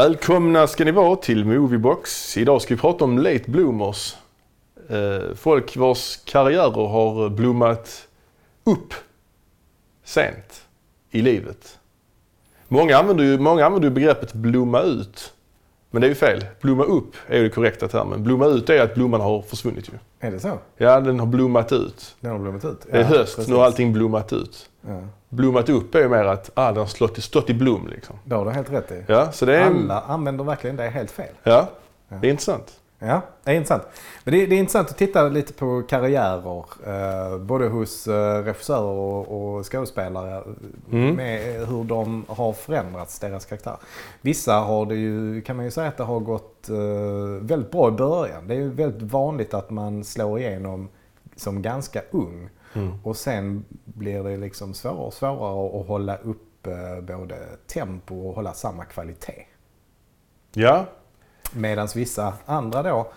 Välkomna ska ni vara till Moviebox. Idag ska vi prata om late bloomers. Eh, folk vars karriärer har blommat upp sent i livet. Många använder ju, många använder ju begreppet blomma ut. Men det är ju fel. Blomma upp är ju det korrekta termen. Blomma ut är att blomman har försvunnit ju. Är det så? Ja, den har blommat ut. Den har blommat ut? Det är Ja, höst, precis. nu har allting blommat ut. Ja. Blommat upp är ju mer att ah, den har stått, stått i blom liksom. Det har du helt rätt i. Ja, så det är... Alla använder verkligen det helt fel. Ja, det är intressant. Ja, det är intressant. Men det, det är intressant att titta lite på karriärer. Eh, både hos eh, regissörer och, och skådespelare. Mm. Med hur de har förändrats, deras karaktär. Vissa har det ju, kan man ju säga att det har gått eh, väldigt bra i början. Det är ju väldigt vanligt att man slår igenom som ganska ung. Mm. Och sen blir det liksom svårare och svårare att hålla upp eh, både tempo och hålla samma kvalitet. Ja, Medan vissa andra då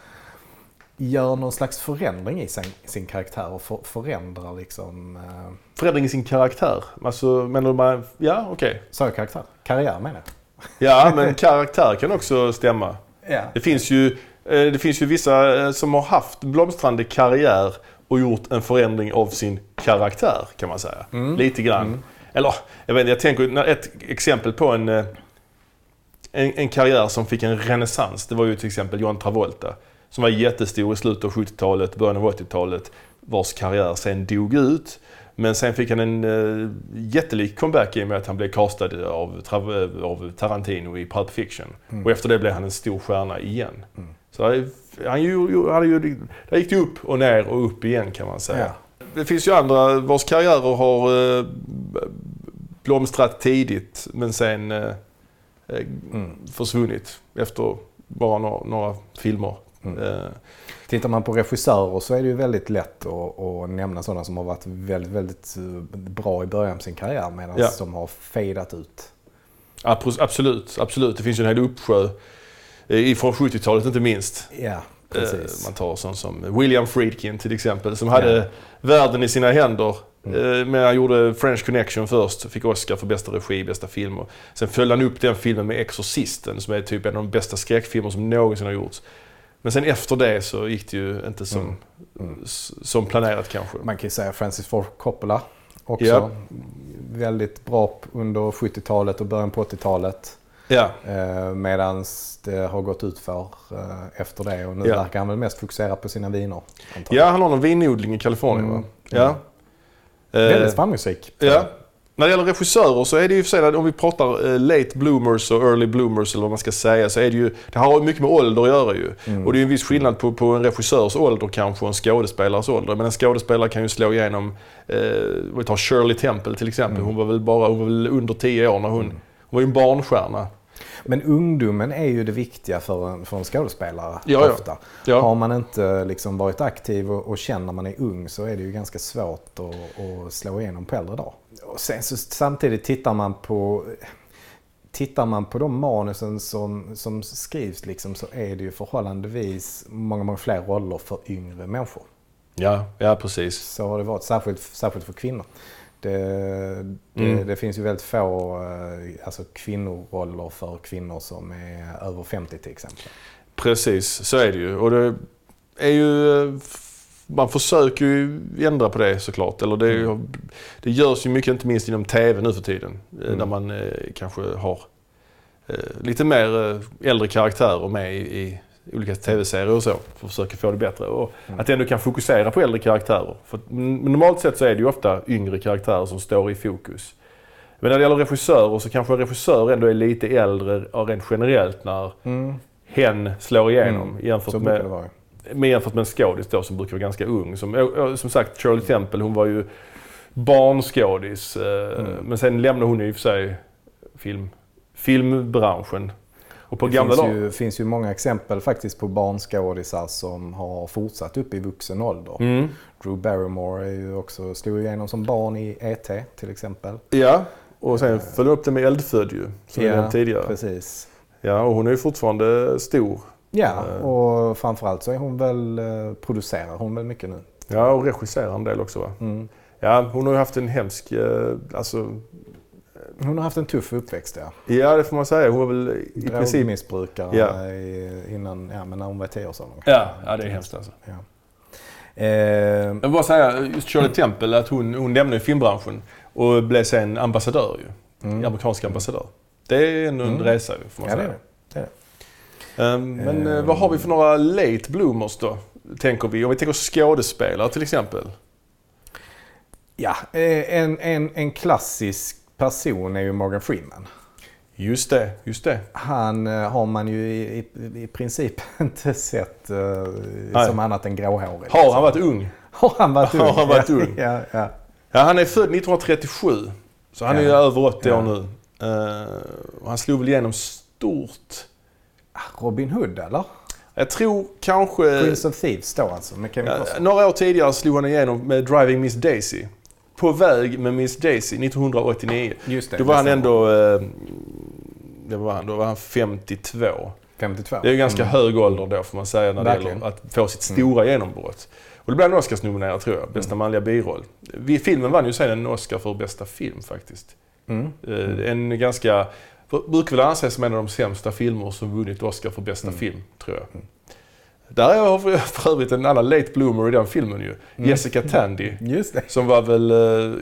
gör någon slags förändring i sin, sin karaktär och för, förändrar liksom... Eh, förändring i sin karaktär. Alltså, menar du bara... Ja, okej. sa jag karaktär? Karriär menar jag. Ja, men karaktär kan också stämma. Ja. Det finns ju, eh, det finns ju vissa eh, som har haft blomstrande karriär och gjort en förändring av sin karaktär kan man säga. Mm. Lite grann. Eller, jag vet inte, jag tänker ett exempel på en, eh, en, en karriär som fick en renässans. Det var ju till exempel John Travolta. Som var jättestor i slutet av 70-talet, början av 80-talet. Vars karriär sen dog ut. Men sen fick han en uh, jättelik comeback i och med att han blev castad av, Tra- av Tarantino i Pulp Fiction. Och efter det blev han en stor stjärna igen. Så det- han ju, där gick det upp och ner och upp igen kan man säga. Ja. Det finns ju andra vars karriärer har eh, blomstrat tidigt men sen eh, eh, försvunnit efter bara några, några filmer. Eh, Tittar man på regissörer så är det ju väldigt lätt att, att nämna sådana som har varit väldigt, väldigt eh, bra i början av sin karriär medan Ja. som har fejdat ut. abs- absolut, absolut. Det finns ju en hel uppsjö eh, från 70-talet inte minst. Ja, precis. Man tar sån som William Friedkin till exempel som hade Ja. Mm. världen i sina händer. Eh, Men han gjorde French Connection först, fick Oscar för bästa regi, bästa film. Sen följde han upp den filmen med Exorcisten som är typ en av de bästa skräckfilmer som någonsin har gjorts. Men sen efter det så gick det ju inte som, Mm. s- som planerat kanske. Man kan ju säga Francis Ford Coppola också. Ja. Väldigt bra under 70-talet och början på 80-talet. Ja, Eh, Medan det har gått ut för eh, efter det och nu Ja. verkar han väl mest fokusera på sina viner. antar jag. ja han har någon vinodling i Kalifornien Mm. va? Ja. Eh, Väldigt framgångsrik. Ja. När det gäller regissörer så är det ju för sig att om vi pratar eh, late bloomers och early bloomers eller vad man ska säga så är det ju, det har mycket med ålder att göra ju. Och det är ju en viss skillnad på, på en regissörs ålder kanske och en skådespelares ålder. Men en skådespelare kan ju slå igenom, eh, vi tar Shirley Temple till exempel. Hon var väl bara hon var väl under 10 år när hon, hon var ju en barnstjärna. Men ungdomen är ju det viktiga för en, för en skådespelare Ja, ofta. Ja. Har man inte liksom varit aktiv och, och känner man är ung så är det ju ganska svårt att, att slå igenom på äldre dag. Och sen så samtidigt tittar man på Tittar man på de manusen som, som skrivs liksom, så är det ju förhållandevis många, många fler roller för yngre människor. Ja, ja precis. Så har det varit, särskilt, särskilt för kvinnor. Det, det, Mm. det finns ju väldigt få eh, alltså kvinnoroller för kvinnor som är över 50 till exempel. Precis, så är det ju. Och det är ju... eh, Man försöker ju ändra på det såklart. Eller det, ju- det görs ju mycket, inte minst inom TV nu för tiden. eh, Där man eh, kanske har eh, lite mer äldre karaktärer med i, i olika TV-serier och så. För att försöka få det bättre. Och att ändå kan fokusera på äldre karaktärer. För mm, normalt sett så är det ju ofta yngre karaktärer som står i fokus. Men när det gäller regissörer så kanske en regissör ändå är lite äldre rent generellt när hen slår igenom Mm. jämfört med, med, jämfört med en skådis då som brukar vara ganska ung. Som, som sagt, Shirley Temple hon var ju barnskådis. eh, Mm. Men sen lämnade hon ju i och för sig film, filmbranschen. Och på Det gamla finns ju, finns ju många exempel faktiskt på barnskådisar som har fortsatt upp i vuxen ålder. Mm. Drew Barrymore är ju också, slog igenom som barn i E.T. till exempel. Ja, och sen följde hon upp det med Eldfödd ju. Som nämnt tidigare. precis. Ja, och hon är ju fortfarande stor. Ja, Eh. och framförallt så är hon väl, eh, producerar hon väl mycket nu. Ja, och regisserar en del också va? Mm. Ja, hon har ju haft en hemsk, eh, alltså Hon har haft en tuff uppväxt ja. Ja, det får man säga. Hon var väl i princip... Drogmissbrukare Ja. i- innan, ja men när hon var i tioårsåldern. Ja, ja, det är hemskt alltså. Ja. Eh, Jag vill bara säga, just Shirley Temple, att hon, hon lämnade filmbranschen och blev sen ambassadör ju. mm. Amerikansk ambassadör. Det är ändå en Mm. resa får man Ja, det är säga. det. det, är det. Ehm, Men eh, Ehm. vad har vi för några late bloomers då? Tänker vi. Om vi tänker skådespelare till exempel. Ja, eh, en, en, en klassisk person är ju Morgan Freeman. Just det, just det. Han eh, har man ju i, i, i princip inte sett eh, som annat än gråhårig. Har han varit ung? Har han varit ung? Har han varit ung? ja, ja. Ja, han är född 1937. Så han är ju Ja. över 80 Ja. år nu. Och han slog väl igenom stort. Ah, Robin Hood eller? Jag tror kanske... Prince of Thieves då alltså med Kevin Ja, några år tidigare slog han igenom med Driving Miss Daisy. På väg med Miss Daisy 1989. Just det. Då var det han ändå... Eh, det var han, då var han 52. 52. Det är ju ganska Mm. hög ålder då får man säga när det Verkligen. gäller att få sitt stora genombrott. Och det blev han Oscarsnominerad tror jag, bästa manliga biroll. Filmen vann ju sen en Oscar för bästa film faktiskt. Mm. Eh, En ganska, brukar väl anses som en av de sämsta filmer som vunnit Oscar för bästa Mm. film, tror jag. Där har vi för övrigt en annan late bloomer i den filmen ju. Mm. Jessica Tandy. Det. Som var väl eh,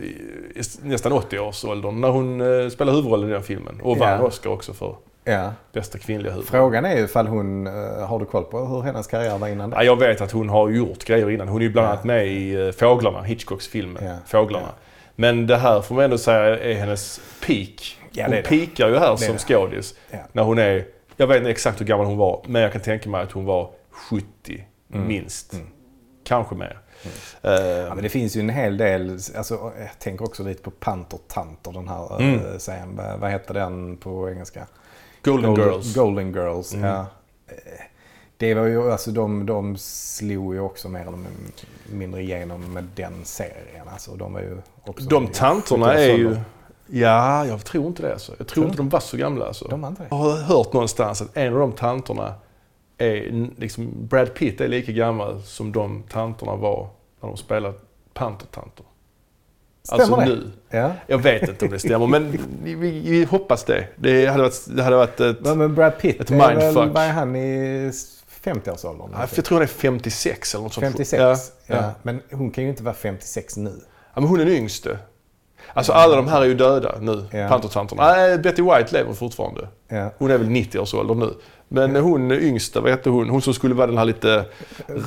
nästan 80-årsåldern när hon eh, spelade huvudrollen i den filmen. Och vann Ja. Oscar också för Ja. bästa kvinnliga huvudroll. Frågan är ju ifall hon, eh, har du koll på hur hennes karriär var innan det? Ja, jag vet att hon har gjort grejer innan. Hon är ju bland Ja. annat med i eh, Fåglarna, Hitchcocks film Ja. Fåglarna. Men det här får man ändå säga är hennes peak. Ja, hon peakar ju här som skådis. När hon är, jag vet inte exakt hur gammal hon var, men jag kan tänka mig att hon var 70 Mm. minst. Mm. Kanske mer. Eh, Ja, men det finns ju en hel del, alltså, jag tänker också lite på Pantertanter, den här Mm. mm. serien. Vad- heter den på engelska? Golden, Girls. Golden Girls, Mm. ja. Eh, Det var ju, alltså de, de slog ju också mer eller mindre igenom med den serien. Alltså, de var ju också De tanterna är ju... 70-årsåldern. Ja, jag tror inte det alltså. Jag tror Tror inte de var så gamla alltså. De var inte det. Jag har hört någonstans att en av de tanterna är liksom, Brad Pitt är lika gammal som de tanterna var när de spelade Pantertanter. Alltså det? nu. Ja. Jag vet inte om det stämmer men vi, vi, hoppas det. Det hade varit, det hade varit ett... Men, men Brad Pitt, Ett är väl, mindfuck. vad är han i 50-årsåldern? Ja, Jag tror han är 56 eller något sånt. 56? Ja, Ja, ja. Men hon kan ju inte vara 56 nu. ja, men hon är den yngste. Alltså alla de här är ju döda nu, Ja. Pantertanterna. Nej, Betty White lever fortfarande. Ja. Hon är väl 90-årsåldern nu. Men hon yngsta, vad hette hon? Hon som skulle vara den här lite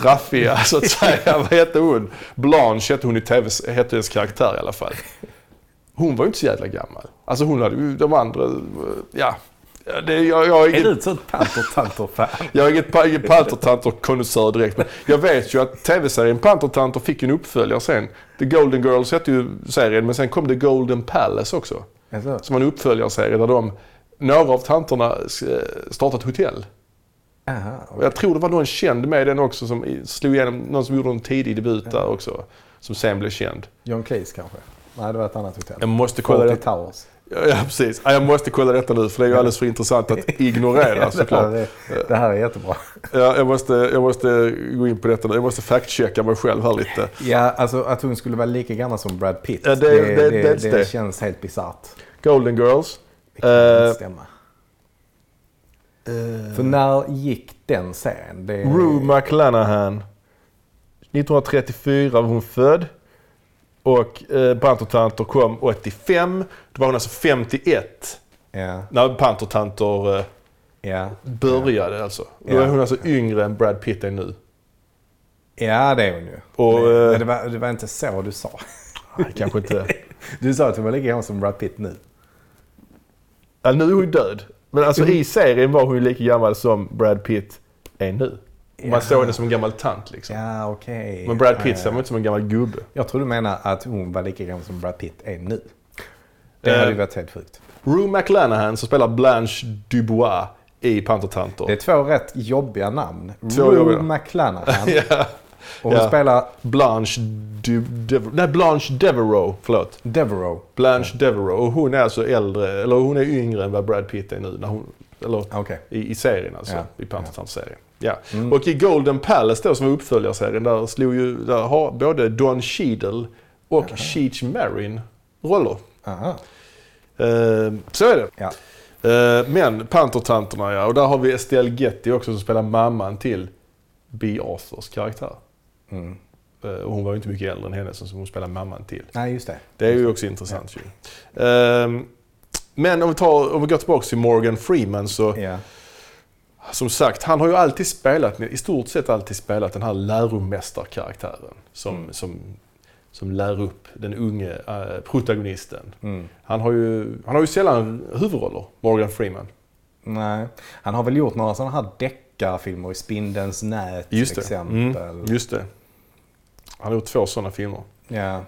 raffiga så att säga. vad hette hon? Blanche hette hon i tv, hette hennes karaktär i alla fall. Hon var ju inte så jävla gammal. Alltså hon hade ju de andra, ja. Ja, Det, jag, jag, är Är ingen, du ett sånt Pantertanter-fan? jag är inget, Pantertanter-konnässör direkt. Men jag vet ju att tv-serien Pantertanter fick en uppföljare sen. The Golden Girls hette ju serien, men sen kom The Golden Palace också. Alltså, Som var en uppföljarserie där de, några av tanterna eh, startat ett hotell. aha, Och jag tror det var någon känd med den också som slog igenom, någon som gjorde en tidig debut där också. Som sen blev känd. John Cleese kanske? Nej, det var ett annat hotell. Jag måste kolla det. Towers. Ja, precis. Ja, jag måste kolla detta nu för det är ju alldeles för intressant att ignorera det, här såklart. är, det här är jättebra. Ja, jag, måste, jag måste gå in på detta nu. Jag måste fact-checka mig själv här lite. Ja, alltså att hon skulle vara lika gammal som Brad Pitt. Ja, det- det, det- det, det känns helt bisarrt. Golden Girls. Det kan Eh, inte stämma. För när gick den serien? Det, Rue McClanahan. 1934 var hon född. Och eh, Pantertanter kom 85. Då var hon alltså 51. Ja, När Pantertanter eh, ja. började alltså. Då är hon alltså yngre än Brad Pitt är nu. Ja, det är hon ju. Och, men, eh, det, var, det var inte så du sa. Nej, kanske inte. Du sa att hon var lika gammal som Brad Pitt nu. Ja, nu är hon död. Men alltså i serien var hon ju lika gammal som Brad Pitt är nu. Man Ja. såg henne som en gammal tant liksom. Ja, okej. Men Brad Pitt Ja, ser man ja. inte som en gammal gubbe. Jag tror du menar att hon var lika gammal som Brad Pitt är nu. Det Eh, hade ju varit helt sjukt. Rue McClanahan som spelar Blanche Dubois i Pantertanter. Det är två rätt jobbiga namn. Två Rue jobbiga. McClanahan. ja. Och hon Ja. spelar Blanche du, Dever, nej, Blanche Devereaux, förlåt. Devereaux. Blanche Devereaux. Och hon är alltså äldre, eller hon är yngre än vad Brad Pitt är nu. När hon, eller Okej. i, i serien alltså. Ja. I Pantertanter-serien. Ja. Mm. Och i Golden Palace då som var uppföljarserien, där slog ju, där har både Don Cheadle och Cheech Marin roller. Aha. Eh, så är det. Ja. Eh, men Pantertanterna ja, och där har vi Estelle Getty också som spelar mamman till B. Arthurs karaktär. Mm. Eh, och hon var ju inte mycket äldre än henne som hon spelar mamman till. Nej, just det. Det är ju också intressant ju. Ehm, men om vi, tar, om vi går tillbaka till Morgan Freeman så Ja. Som sagt, han har ju alltid spelat, i stort sett alltid spelat den här läromästarkaraktären. Som, Mm. som, som lär upp den unge eh, protagonisten. Mm. Han har, ju, han har ju sällan huvudroller, Morgan Freeman. Nej. Han har väl gjort några sådana här deckarfilmer i Spindelns nät Just till det. exempel. Mm, just det. Han har gjort två sådana filmer. Ja.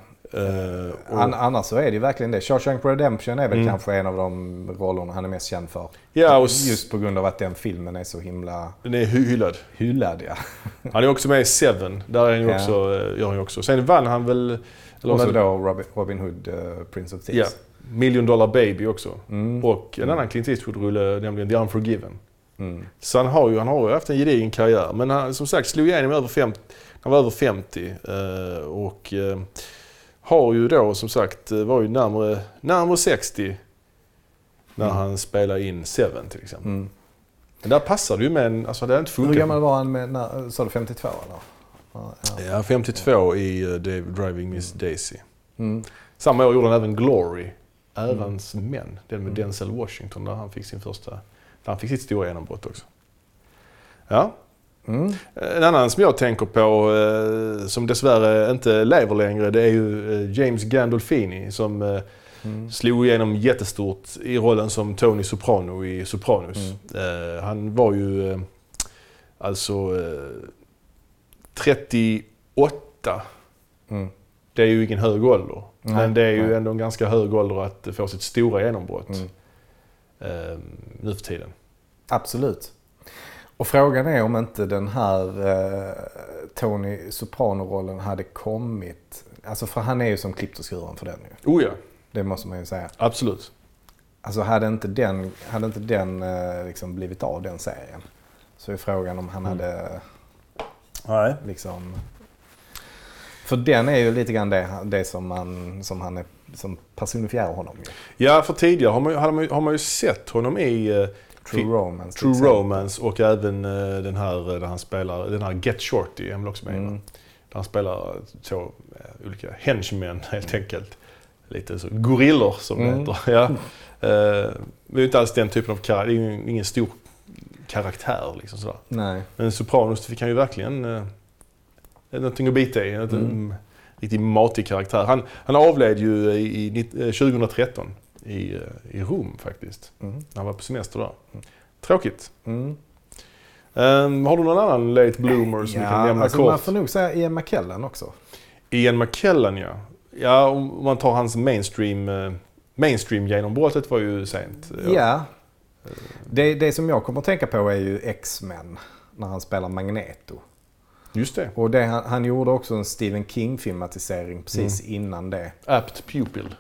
Och, An- annars så är det ju verkligen det. Shawshank Redemption är väl Mm. kanske en av de rollerna han är mest känd för. ja, och Just på grund av att den filmen är så himla den är hy- hyllad. hyllad. Ja. Han är också med i Seven. Där är han ju Ja. också, eh, gör han också. Sen vann han väl... Och så då Robin, Robin Hood, eh, Prince of Thieves. Million Dollar Baby också. Mm. Och en annan Clint Eastwood-rulle, nämligen The Unforgiven. Mm. Så han har ju, han har ju haft en gedigen karriär. Men han som sagt slog igenom över 50, han var över 50. eh, och eh, har ju då som sagt, eh, var ju närmare, närmare 60 när Mm. han spelade in Seven till exempel. Mm. Men där passade ju med en, alltså det hade inte Hur funkat. gammal var han med, när, sa du 52 eller? Ja, ja. Ja, 52 i uh, Driving Miss Daisy. Mm. Samma år gjorde han även Glory, Ärans män. Den med Mm. Denzel Washington där han fick sin första, där han fick sitt stora genombrott också. Ja, Mm. en annan som jag tänker på eh, som dessvärre inte lever längre det är ju eh, James Gandolfini som Mm. slog igenom jättestort i rollen som Tony Soprano i Sopranos. Mm. Han var ju alltså eh, 38 Mm. det är ju ingen hög ålder. Nej, men det är ju nej. ändå en ganska hög ålder att få sitt stora genombrott Mm. nu för tiden. Absolut. Och frågan är om inte den här eh, Tony Soprano-rollen hade kommit. Alltså för han är ju som klippt och skuren för den ju. Oh ja, Det måste man ju säga. absolut. Alltså hade inte den, hade inte den eh, liksom blivit av den serien. Så är frågan om han Mm. hade Nej. liksom... För den är ju lite grann det, det som, man, som han är, som personifierar honom ju. Ja, för tidigare har man, ju- har man, ju- har man ju sett honom i eh, True Romance. True. Romance och även eh, den här eh, där han spelar, den här Get Shorty är väl också med? Mm. Där han spelar två eh, olika henchmen helt enkelt. Lite så gorillor som Mm. det heter. Ja. Det är ju inte alls den typen av karaktär, det är ingen stor karaktär liksom sådär. Nej. Men Sopranos fick han ju verkligen eh, någonting att bita i. En Mm. mm. riktigt matig karaktär. Han, han avled ju i, i nitt- eh, 2013 i, eh, i Rom faktiskt. Mm. Han var på semester där. Tråkigt. Mm. Ehm, har du någon annan late bloomer som vi kan nämna alltså man kort? får nog säga Ian McKellen också. Ian McKellen ja. Ja, om man tar hans mainstream, eh, mainstream genombrottet var ju sent. Ja. Det, det som jag kommer att tänka på är ju X-Men. När han spelar Magneto. Just det. Och det, han, han gjorde också en Stephen King-filmatisering precis Mm. innan det. Apt Pupil.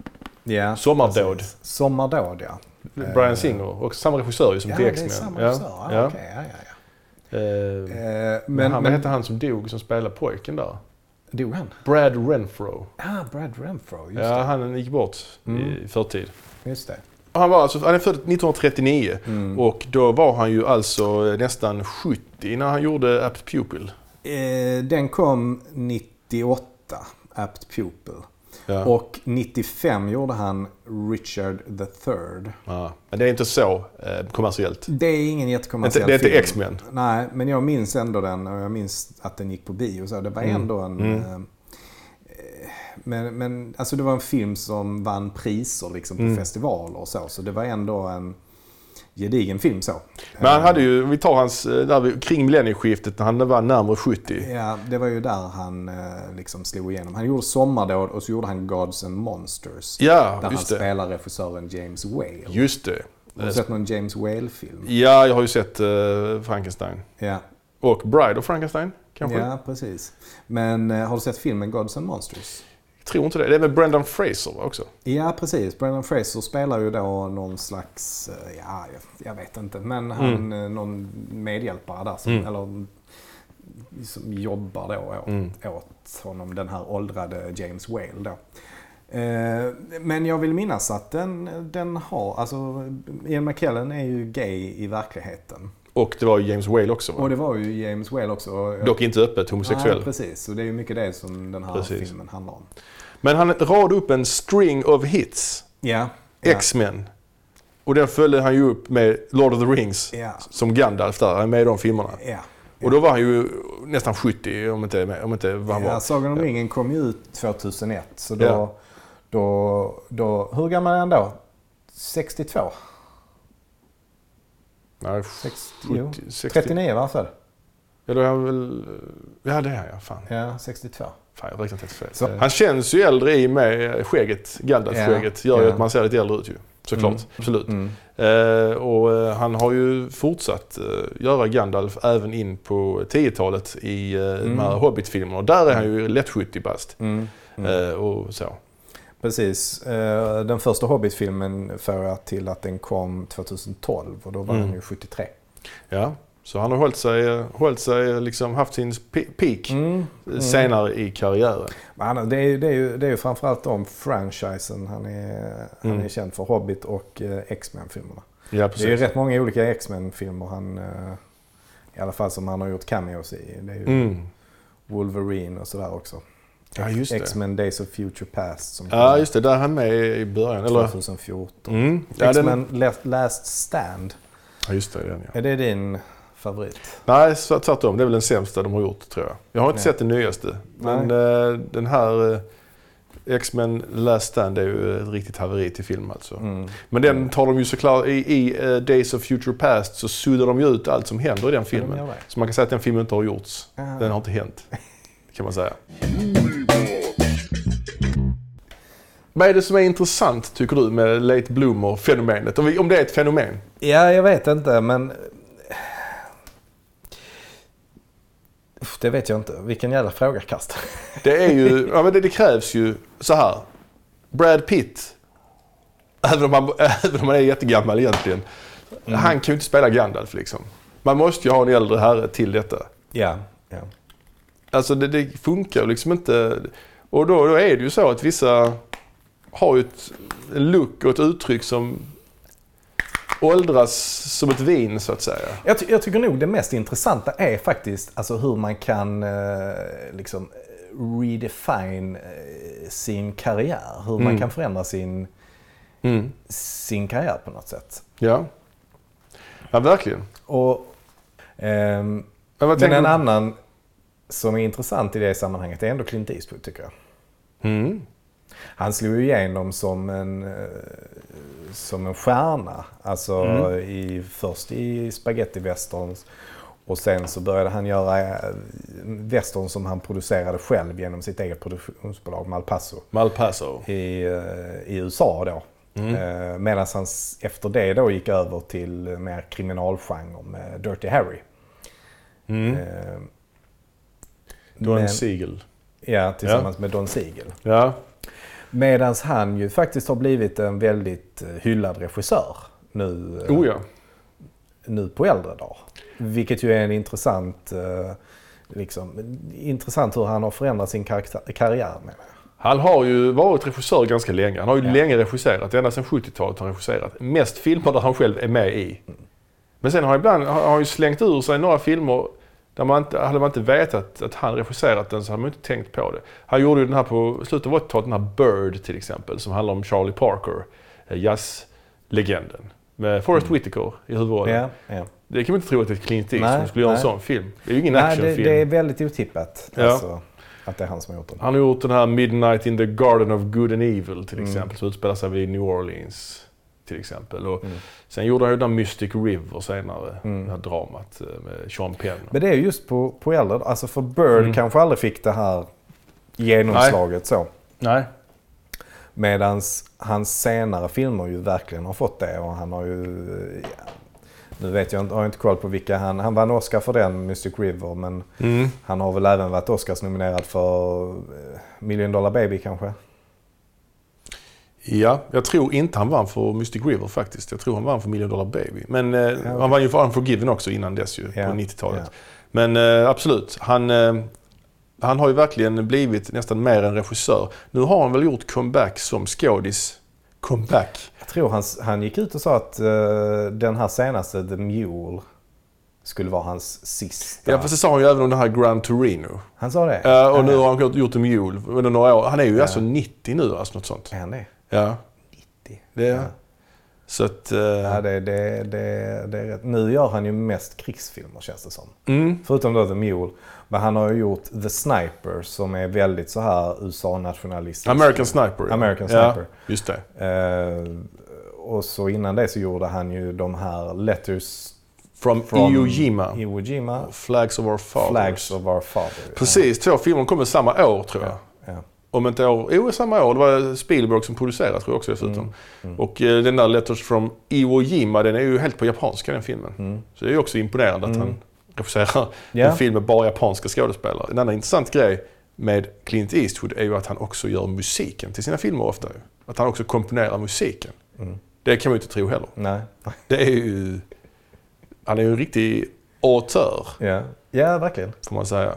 Ja, Sommardåd. precis. Sommardåd, ja. Brian Singer. Och samma regissör ju som ja, till det är X-Men. samma ja. regissör. Ja, ja. okej, ja, ja, ja. Eh, Eh, men, men, han, vad men hette han som dog som spelade pojken där? dog han? Brad Renfro. Ah, Brad Renfro, just Ja, han gick bort Mm. i förtid. det. Just det. Han, var alltså, han är född 1939 Mm. och då var han ju alltså nästan 70 när han gjorde Apt Pupil. Eh, den kom 98, Apt Pupil. Ja. Och 95 gjorde han Richard the Third. Ja. Men det är inte så eh, kommersiellt. Det är ingen jättekommersiell det är inte film. X-Men. Nej, men jag minns ändå den och jag minns att den gick på bio. Så det var Mm. ändå en... Mm. eh, Men, men alltså det var en film som vann priser liksom på Mm. festivaler och så. Så det var ändå en gedigen film så. Men han hade ju, vi tar hans, eh, där kring millennieskiftet när han var närmare 70. Ja, det var ju där han eh, liksom slog igenom. Han gjorde Sommardåd och så gjorde han Gods and Monsters. Ja, där han det. spelar regissören James Whale. Just det. Har du sett någon James Whale-film? Ja, jag har ju sett eh, Frankenstein. Ja. Och Bride of Frankenstein, kanske? ja, precis. Men har du sett filmen Gods and Monsters? Tror inte det. Det är med Brendan Fraser också? Ja, precis. Brendan Fraser spelar ju då någon slags, eh, ja, jag, vet inte, men han, eh, någon medhjälpare där som, Mm. eller som jobbar då åt, Mm. åt honom, den här åldrade James Whale då. Eh, men jag vill minnas att den, den har, alltså Ian McKellen är ju gay i verkligheten. Och det var ju James Whale också va? Och det var ju James Whale också. Dock inte öppet homosexuell. Nej, precis. Och det är ju mycket det som den här Precis. filmen handlar om. Men han radade upp en string of hits. Ja. ja. X-Men. Och den följde han ju upp med Lord of the Rings. Ja. Som Gandalf där, han är med i de filmerna. Ja. Och då var han ju nästan 70 om inte, om inte vad han ja, var. Sagan om ringen kom ju ut 2001. Så då, då, då, hur gammal är han då? 62? Nej, 60, 70, jo. 60. 39 var han född? Ja, då är han väl... Ja, det är han ja. Fan. Ja, 62. Fan, jag räknade helt fel. Så- Han känns ju äldre i med skägget. Gandalf-skägget gör ju Ja. att man ser lite äldre ut ju. Såklart. Mm. Absolut. Mm. Eh, och eh, han har ju fortsatt eh, göra Gandalf även in på 10-talet i eh, de här Mm. Hobbit-filmerna. Där är han ju lätt 70 bast. Mm. Mm. Eh, och så. Precis. Eh, Den första Hobbit-filmen får jag till att den kom 2012 och då var Mm. han ju 73. Ja. Så han har hållit sig, hållit sig liksom haft sin pe- peak Mm. eh, senare i karriären. Men det, är, ju- det, är ju, det är ju framförallt de franchisen han är, han Mm. är känd för. Hobbit och eh, X-Men-filmerna. Ja, Det är ju rätt många olika X-Men-filmer han, eh, i alla fall som han har gjort cameos i. Det är ju Mm. Wolverine och sådär också. Ja, just det. X-Men Days of Future Past som Ja, just det. Där är han med i början. Eller? 2014. Mm. Ja, den, X-Men La- Last Stand. ja, just det. Den, ja. Är det din favorit? Nej, så- tvärtom. Det är väl den sämsta de har gjort, tror jag. Jag har inte Nej. sett den nyaste. Men eh, den här eh, X-Men Last Stand är ju ett riktigt haveri till film alltså. Mm. Men den tar de ju såklart, i, i eh, Days of Future Past så suddar de ju ut allt som händer i den filmen. Så man kan säga att den filmen inte har gjorts. Den har inte hänt. Kan man säga. Vad är det som är intressant tycker du med late bloomer-fenomenet? Om, det är ett fenomen? Ja, jag vet inte men... Uff, Det vet jag inte. Vilken jävla fråga Kast. Det är ju, ja men det, det krävs ju så här. Brad Pitt, även om han, även om han är jättegammal egentligen, Mm. han kan ju inte spela Gandalf liksom. Man måste ju ha en äldre herre till detta. Ja. ja. Alltså det, det funkar ju liksom inte. Och då, då är det ju så att vissa har ju ett, look och ett uttryck som åldras som ett vin så att säga. Jag, ty- jag tycker nog det mest intressanta är faktiskt alltså hur man kan eh, liksom redefine eh, sin karriär. Hur man Mm. kan förändra sin, Mm. sin karriär på något sätt. Ja. Ja, verkligen. Och, ehm, Men en du? annan som är intressant i det sammanhanget är ändå Clint Eastwood tycker jag. Mm. Han slog ju igenom som en, eh, som en stjärna. Alltså Mm. i, först i spaghetti westerns och sen så började han göra eh, western som han producerade själv genom sitt eget produktionsbolag Malpaso Malpaso. i, eh, i USA då. Mm. Medan han efter det då gick över till mer kriminalgenre med Dirty Harry. Mm. Don Siegel. Ja, tillsammans med Don Siegel. Ja. Medan han ju faktiskt har blivit en väldigt eh, hyllad regissör nu, eh, Oh ja. nu på äldre dagar. Vilket ju är en intressant, eh, liksom, intressant hur han har förändrat sin karriär. Med. Han har ju varit regissör ganska länge. Han har ju Ja. länge regisserat. Ända sedan 70-talet har han regisserat. Mest filmer där han själv är med i. Men sen har han ibland har han ju slängt ur sig några filmer där man inte, hade man inte vetat att han regisserat den så hade man inte tänkt på det. Han gjorde ju den här på slutet av 80-talet, den här Bird till exempel, som handlar om Charlie Parker, eh, jazzlegenden. Med Forrest Whitaker i huvudrollen. Ja, ja. Det kan man inte tro att det är Clint Eastwood som skulle göra en nej. sån film. Det är ju ingen Nej, det, actionfilm. det är väldigt otippat Ja. alltså, att det är han som har gjort den. Han har gjort den här Midnight in the Garden of Good and Evil till Mm. exempel, som utspelar sig vid New Orleans. Till exempel. Och Mm. Sen gjorde han ju den Mystic River senare, Mm. det här dramat eh, med Sean Penn. Men det är just på, på äldre, alltså för Bird Mm. kanske aldrig fick det här genomslaget så. Nej. Medan hans senare filmer ju verkligen har fått det och han har ju... Ja, nu vet jag inte, har jag inte koll på vilka han... Han vann Oscar för den, Mystic River, men Mm. han har väl även varit Oscars-nominerad för eh, Million Dollar Baby kanske? Ja, jag tror inte han vann för Mystic River faktiskt. Jag tror han vann för Million Dollar Baby. Men eh, okej. han vann ju för Unforgiven också innan dess ju, Ja, på 90-talet. ja. Men eh, absolut, han... Eh, Han har ju verkligen blivit nästan mer en regissör. Nu har han väl gjort comeback som skådis. Comeback. Jag tror han, han gick ut och sa att eh, den här senaste, The Mule, skulle vara hans sista. Ja, fast det sa han ju även om den här Gran Torino. Han sa det? Och nu har han gjort- en Mule under några år. Han är ju Ja. alltså 90 nu, alltså något sånt. Är han det? Ja, 90? det Ja. Så att... eh, Ja, det, det, det, det är rätt. Nu gör han ju mest krigsfilmer känns det som. mm, Förutom då The Mule. Men han har ju gjort The Sniper som är väldigt så här USA-nationalistisk. American Sniper. ja. American Ja, Sniper. just det. Eh, och så innan det så gjorde han ju de här Letters From, from Iwo Jima. Iwo Jima. Flags of Our Fathers. Flags of Our Father. Precis, två filmer kommer samma år tror jag. Om inte år, jo samma år. Det var Spielberg som producerade tror jag också dessutom. Mm, mm. Och eh, den där Letters from Iwo Jima, den är ju helt på japanska den filmen. Mm. Så det är ju också imponerande att Mm. han regisserar Ja. en film med bara japanska skådespelare. En annan intressant grej med Clint Eastwood är ju att han också gör musiken till sina filmer ofta. Att han också komponerar musiken. Mm. Det kan man ju inte tro heller. Nej. Det är ju... Han är ju en riktig auteur, Ja. ja, verkligen. får man säga.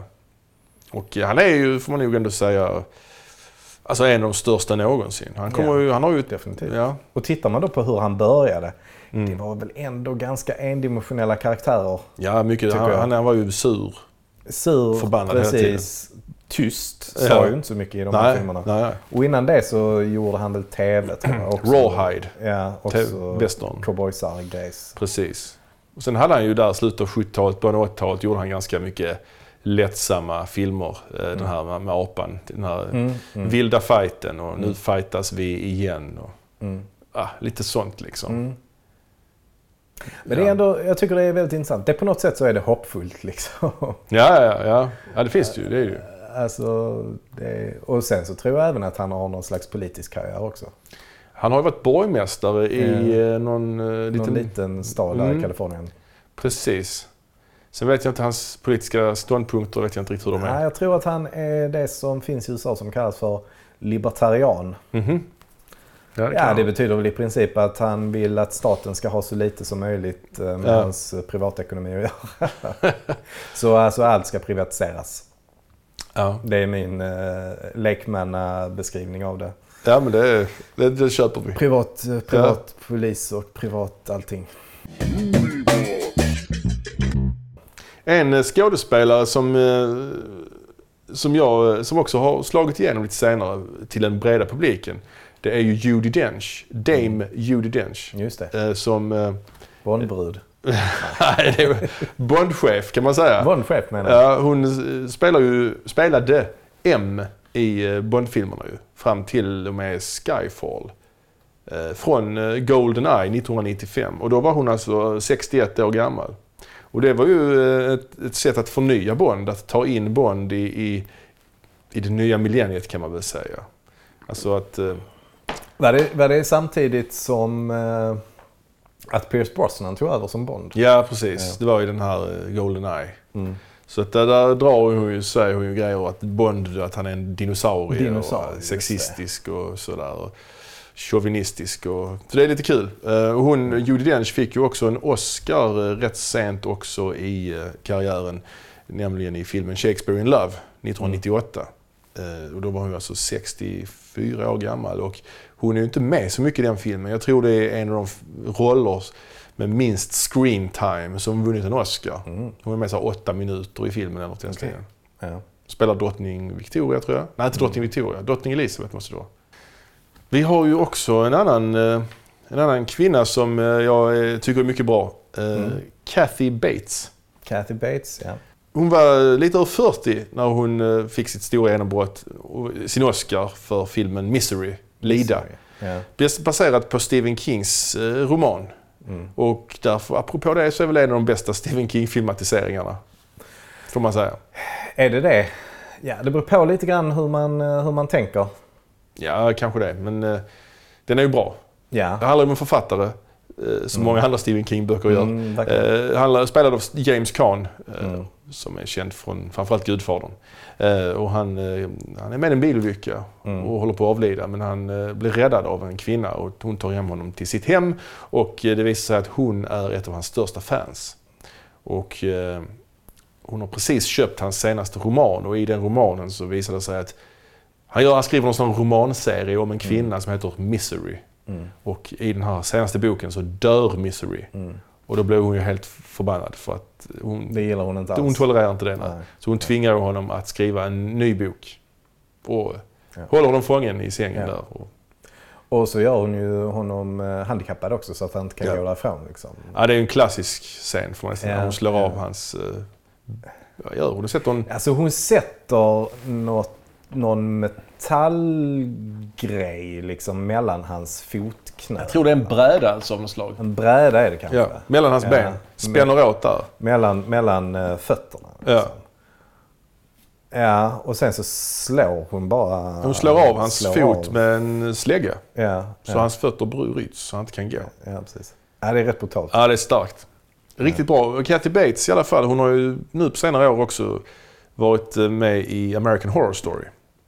Och han är ju, får man nog ändå säga, alltså en av de största någonsin. Han, kommer Ja, ju, han har ju... Definitivt. Ja. Och tittar man då på hur han började. Det Mm. var väl ändå ganska endimensionella karaktärer. Ja, mycket. Han, han, han var ju sur. Sur, Förbannad precis. Tyst. Sa Ja. ju inte så mycket i de här Nej, filmerna. nej, nej. Och innan det så gjorde han väl TV tror jag också. Rawhide. Ja, också Western. cowboysar grejs. Precis. Och sen hade han ju där slutet av 70-talet, början av 80-talet gjorde han ganska mycket lättsamma filmer. Eh, Den här med, med apan, den här Mm, mm, vilda fighten och nu Mm. fightas vi igen. Och, mm, ah, lite sånt liksom. mm. Men det är ändå, jag tycker det är väldigt intressant. Det på något sätt så är det hoppfullt liksom. Ja, ja, ja. Ja, det finns det ju. Det är ju. Alltså, det, och sen så tror jag även att han har någon slags politisk karriär också. Han har ju varit borgmästare i eh, någon eh, liten... Någon liten stad där Mm. i Kalifornien. Precis. Sen vet jag inte hans politiska ståndpunkter, vet jag inte riktigt hur de Nej, är. jag tror att han är det som finns i USA som kallas för libertarian. Mhm. Ja, det Ja, det betyder väl i princip att han vill att staten ska ha så lite som möjligt eh, med Ja. hans eh, privatekonomi att göra. så alltså allt ska privatiseras. ja. Det är min eh, lekmannabeskrivning av det. ja, men det, det, det köper vi. Privat, eh, privat polis och privat allting. En eh, skådespelare som, eh, som, jag, som också har slagit igenom lite senare till den breda publiken. Det är ju Judi Dench. Dame Judi Dench. Just det. eh, Som... eh, Bondbrud. Nej, det är Bondchef kan man säga. Bondchef menar jag. Ja, hon eh, spelar ju, spelade M i eh, Bondfilmerna ju. Fram till och med Skyfall. Eh, Från eh, Goldeneye 1995. Och då var hon alltså 61 år gammal. Och det var ju eh, ett, ett sätt att förnya Bond. Att ta in Bond i, i, i det nya millenniet kan man väl säga. Alltså att... eh, Var det, var det samtidigt som eh, att Pierce Brosnan tog över som Bond? Ja, precis. Ja. Det var ju den här eh, Goldeneye. Mm. Så att där, där drar hon ju, säger hon ju grejer att Bond, att han är en dinosaurie, Dinosaurie, och sexistisk och sådär. Chauvinistisk och... Så det är lite kul. Eh, och hon, Judi Dench fick ju också en Oscar eh, rätt sent också i eh, karriären. Nämligen i filmen Shakespeare in Love 1998. Eh, och då var hon alltså 64 år gammal och hon är ju inte med så mycket i den filmen. Jag tror det är en av de roller med minst screen time som vunnit en Oscar. Mm. Hon är med så åtta minuter i filmen eller något i den stilen. Ja. Spelar drottning Victoria tror jag. Nej, inte drottning Victoria. Drottning Elizabeth måste det vara. Vi har ju också en annan, eh, en annan kvinna som eh, jag eh, tycker är mycket bra. Mm. Kathy Bates. Kathy Bates, ja. Hon var lite över 40 när hon fick sitt stora genombrott. Sin Oscar för filmen Misery, Lida. Ja. Baserat på Stephen Kings roman. Mm. Och därför, apropå det, så är väl en av de bästa Stephen King-filmatiseringarna. Får man säga. Är det det? Ja, det beror på lite grann hur man, hur man tänker. Ja, kanske det. Men eh, den är ju bra. Det Ja. handlar om en författare, eh, som Mm. många andra Stephen King-böcker gör. Mm. Eh, handlar, spelad av James Caan, eh, Mm. som är känd från framförallt Gudfadern. Eh, och han, eh, han är med i en bilolycka Mm. och håller på att avlida. Men han blir räddad av en kvinna och hon tar hem honom till sitt hem. Och det visar sig att hon är ett av hans största fans. Och hon har precis köpt hans senaste roman och i den romanen så visar det sig att han, gör, han skriver någon sån romanserie om en kvinna som heter Misery. Mm. Och i den här senaste boken så dör Misery. Mm. Och då blir hon ju helt förbannad för att hon, Det gillar hon inte alls. hon tolererar inte det. nej. Så hon tvingar honom att skriva en ny bok. Och Ja. håller honom fången i sängen Ja. där. Och, Och så gör hon ju honom eh, handikappad också så att han inte kan Ja. gå därifrån. Liksom. ja, det är en klassisk scen får man säga. Ja. Hon slår av hans... Uh, vad gör hon? Sätter hon... Alltså hon sätter något, någon metallgrej liksom mellan hans fotknän. Jag tror det är en bräda alltså av något slag. En bräda är det kanske. Ja, mellan hans Ja. ben. Spänner åt där. Mellan, mellan eh, fötterna. Ja. liksom. Ja, och sen så slår hon bara... Hon slår av hans slår fot av. med en slägga. Ja, Så ja, hans fötter bryts så han inte kan gå. ja, precis. Ja, det är rätt brutalt. Ja, det är starkt. Riktigt bra. Kathy Bates i alla fall, hon har ju nu på senare år också varit eh, med i American Horror Story.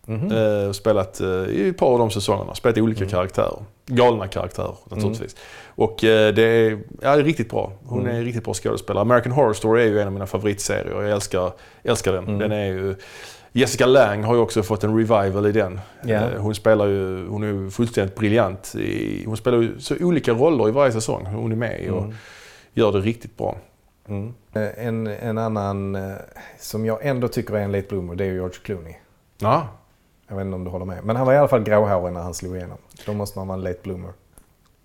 Eh, och spelat eh, i ett par av de säsongerna. Spelat olika Mm. karaktärer. Galna karaktärer naturligtvis. Och eh, det, är, ja, det är riktigt bra. Hon Mm. är en riktigt bra skådespelare. American Horror Story är ju en av mina favoritserier. Jag älskar, älskar den. Mm. den är ju, Jessica Lange har ju också fått en revival i den. Eh, Hon spelar ju, hon är ju fullständigt briljant. I, hon spelar ju så olika roller i varje säsong hon är med i och Mm. gör det riktigt bra. Mm. En, en annan som jag ändå tycker är en late bloomer, det är George Clooney. Ja, Jag vet inte om du håller med. Men han var i alla fall gråhårig när han slog igenom. Då måste man vara en late bloomer.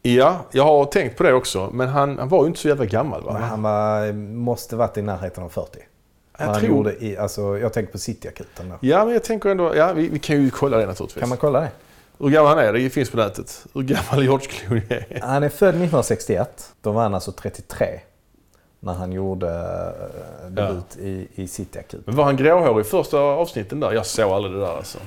ja jag har tänkt på det också. Men han, han var ju inte så jävla gammal va? Men han var, måste varit i närheten av 40. Jag han tror- i, alltså, jag tänker på Cityakuten. Ja, men jag tänker ändå... Ja, vi, vi kan ju kolla det naturligtvis. Kan man kolla det? Hur gammal han är, det finns på nätet. Hur gammal George Clooney är. Han är född 1961. Då var han alltså 33. När han gjorde eh, debut i, i Cityakuten. Men var han gråhårig i första avsnitten där? Jag såg aldrig det där alltså.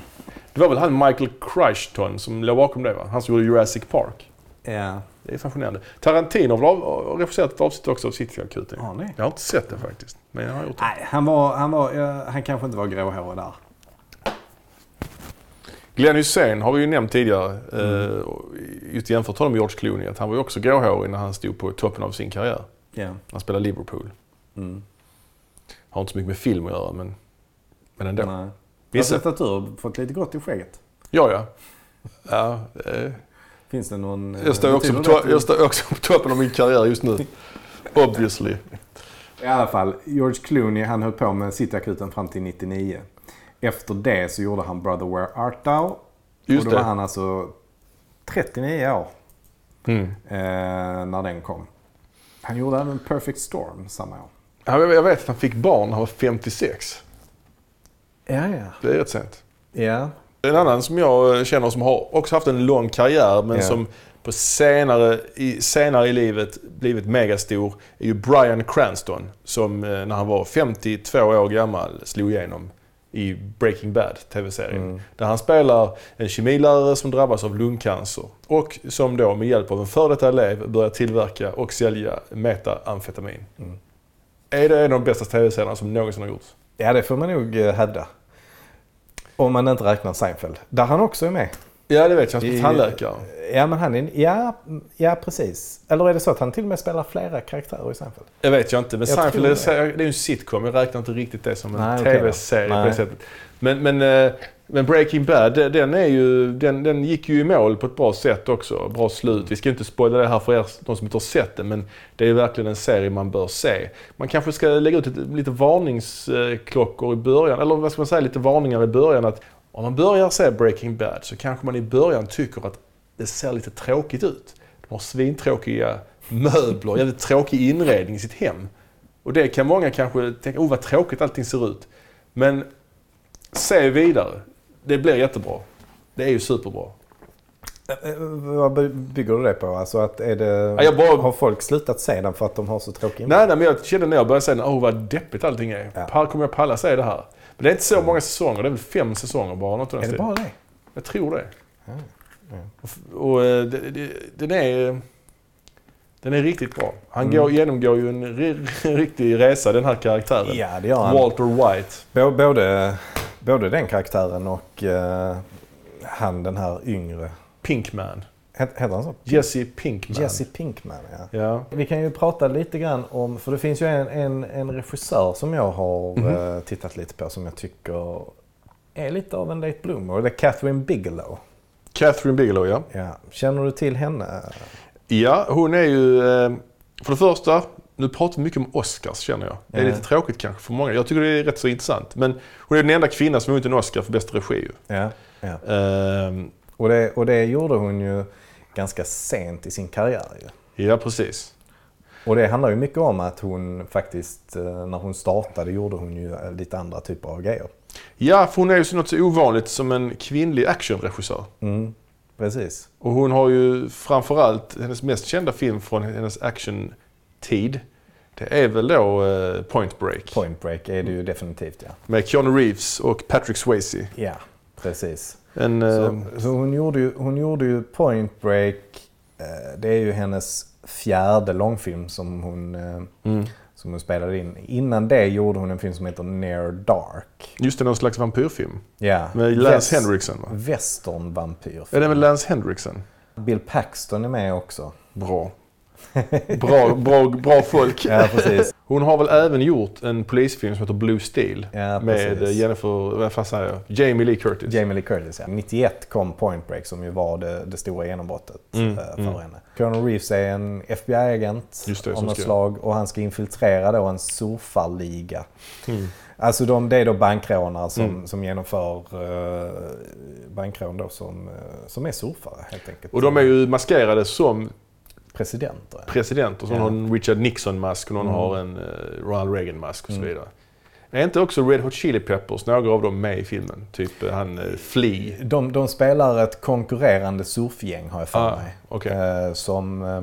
Det var väl han Michael Crichton som låg bakom det va? Han som gjorde Jurassic Park. Ja. Det är fascinerande. Tarantino har regisserat ett avsnitt också av Cityakuten. Har ni? Jag har inte sett det faktiskt. Men jag har gjort det. Nej, han, var, han, var, ja, han kanske inte var gråhårig där. Glenn Hysén har vi ju nämnt tidigare. Mm. eh, Just jämfört honom med George Clooney. Att han var ju också gråhårig när han stod på toppen av sin karriär. Ja. Han spelade Liverpool. Mm. Har inte så mycket med film att göra men, men ändå. Nej. Jag har Vissa, sett att du har fått lite gott i skägget. ja, ja. ja eh, Finns det någon... eh, jag, står också på betyder det to- jag står också på toppen av min karriär just nu. Obviously. I alla fall, George Clooney han höll på med Cityakuten fram till 99. Efter det så gjorde han Brother Where Art Thou. Just och då var det. han alltså 39 år Mm. eh, när den kom. Han gjorde även Perfect Storm samma år. Ja, Jag vet att han fick barn när han var 56. Ja, ja. Det är rätt sent. Ja. En annan som jag känner som har också haft en lång karriär men Ja. som på senare i, senare i livet blivit megastor är ju Bryan Cranston. Som eh, när han var 52 år gammal slog igenom i Breaking Bad, tv-serien. Mm. Där han spelar en kemilärare som drabbas av lungcancer. Och som då med hjälp av en före detta elev börjar tillverka och sälja metaamfetamin. Mm. Är det en av de bästa tv-serierna som någonsin har gjorts? ja, det får man nog eh, hävda. Om man inte räknar Seinfeld. Där han också är med. Ja, det vet jag. Han I- tandläkare. Ja, men han är... Ja, ja, precis. Eller är det så att han till och med spelar flera karaktärer i Seinfeld? Jag vet jag inte, men Jag Seinfeld är, det är ju en sitcom. Jag räknar inte riktigt det som en Nej, tv-serie på det sättet. Men, men, eh, men Breaking Bad, det- den, är ju, den, den gick ju i mål på ett bra sätt också. Bra slut. Vi ska inte spoila det här för er, de som inte har sett den, men det är verkligen en serie man bör se. Man kanske ska lägga ut ett, lite varningsklockor i början, eller vad ska man säga, lite varningar i början. att Om man börjar se Breaking Bad så kanske man i början tycker att det ser lite tråkigt ut. De har svintråkiga möbler, jävligt tråkig inredning i sitt hem. Och det kan många kanske tänka, oh vad tråkigt allting ser ut. Men se vidare. Det blir jättebra. Det är ju superbra. Eh, eh, Vad by- bygger du det på? Alltså att är det... Bara- Har folk slutat se den för att de har så tråkig Nej, nej, men jag kände när jag började säga, åh vad deppigt allting är. Ja. Kommer jag palla se det här? Men det är inte så många säsonger, det är väl fem säsonger bara. Något Är det bara det? Jag tror det. Ja, ja. Och, och eh, det, det, den är... Den är riktigt bra. Han Mm. går, genomgår ju en ri, riktig resa, den här karaktären. Ja, det gör han. Walter White. Bå- Både, både den karaktären och eh, han den här yngre. Pinkman. Het- Heter han så? Jesse Pinkman. Jesse Pinkman, ja. Ja. Vi kan ju prata lite grann om, för det finns ju en, en, en regissör som jag har Mhm. eh, tittat lite på som jag tycker är lite av en late bloomer. Det är Catherine Bigelow. Catherine Bigelow, ja. Ja. Känner du till henne? Ja, hon är ju... eh, För det första, nu pratar vi mycket om Oscars känner jag. Det är Ja. lite tråkigt kanske för många. Jag tycker det är rätt så intressant. Men hon är den enda kvinnan som vunnit en Oscar för bästa regi ju. Ja. ja. Ehm, Och, det, och det gjorde hon ju ganska sent i sin karriär. Ju. Ja, precis. Och det handlar ju mycket om att hon faktiskt, eh, när hon startade, gjorde hon ju eh, lite andra typer av grejer. Ja, för hon är ju så något så ovanligt som en kvinnlig actionregissör. Mm. Precis. Och hon har ju framförallt, hennes mest kända film från hennes actiontid, det är väl då eh, Point Break. Point Break är det ju definitivt, ja. Med Keanu Reeves och Patrick Swayze. Ja, precis. En, eh, Så, så hon, gjorde ju, hon gjorde ju Point Break, eh, det är ju hennes fjärde långfilm som hon, eh, mm. som hon spelade in. Innan det gjorde hon en film som heter Near Dark. Just det, någon slags vampyrfilm. Ja. Med Lance Henriksen va? Westernvampyrfilm. Är det med Lance Henriksen? Bill Paxton är med också. Bra. Bra, bra, bra folk. Ja, precis. Hon har väl även gjort en polisfilm som heter Blue Steel. Ja, med precis. Jennifer, vad fan säger jag? Jamie Lee Curtis. Jamie Lee Curtis, ja. 91 kom Point Break som ju var det, det stora genombrottet Mm, eh, för mm. henne. Keanu Reeves är en FBI-agent av något slag och han ska infiltrera då en surfarliga. Mm. Alltså de, det är då bankrånare som, Mm. som genomför uh, bankrån då som, eh, som är surfare helt enkelt. Och de är ju maskerade som presidenter. presidenter. Så Ja. någon har en Richard Nixon-mask och någon Mm. har en eh, Ronald Reagan-mask och så Mm. vidare. Är inte också Red Hot Chili Peppers, några av dem med i filmen? Typ eh, han uh, Flea. De, de spelar ett konkurrerande surfgäng har jag för Ah, mig. Eh, som, eh,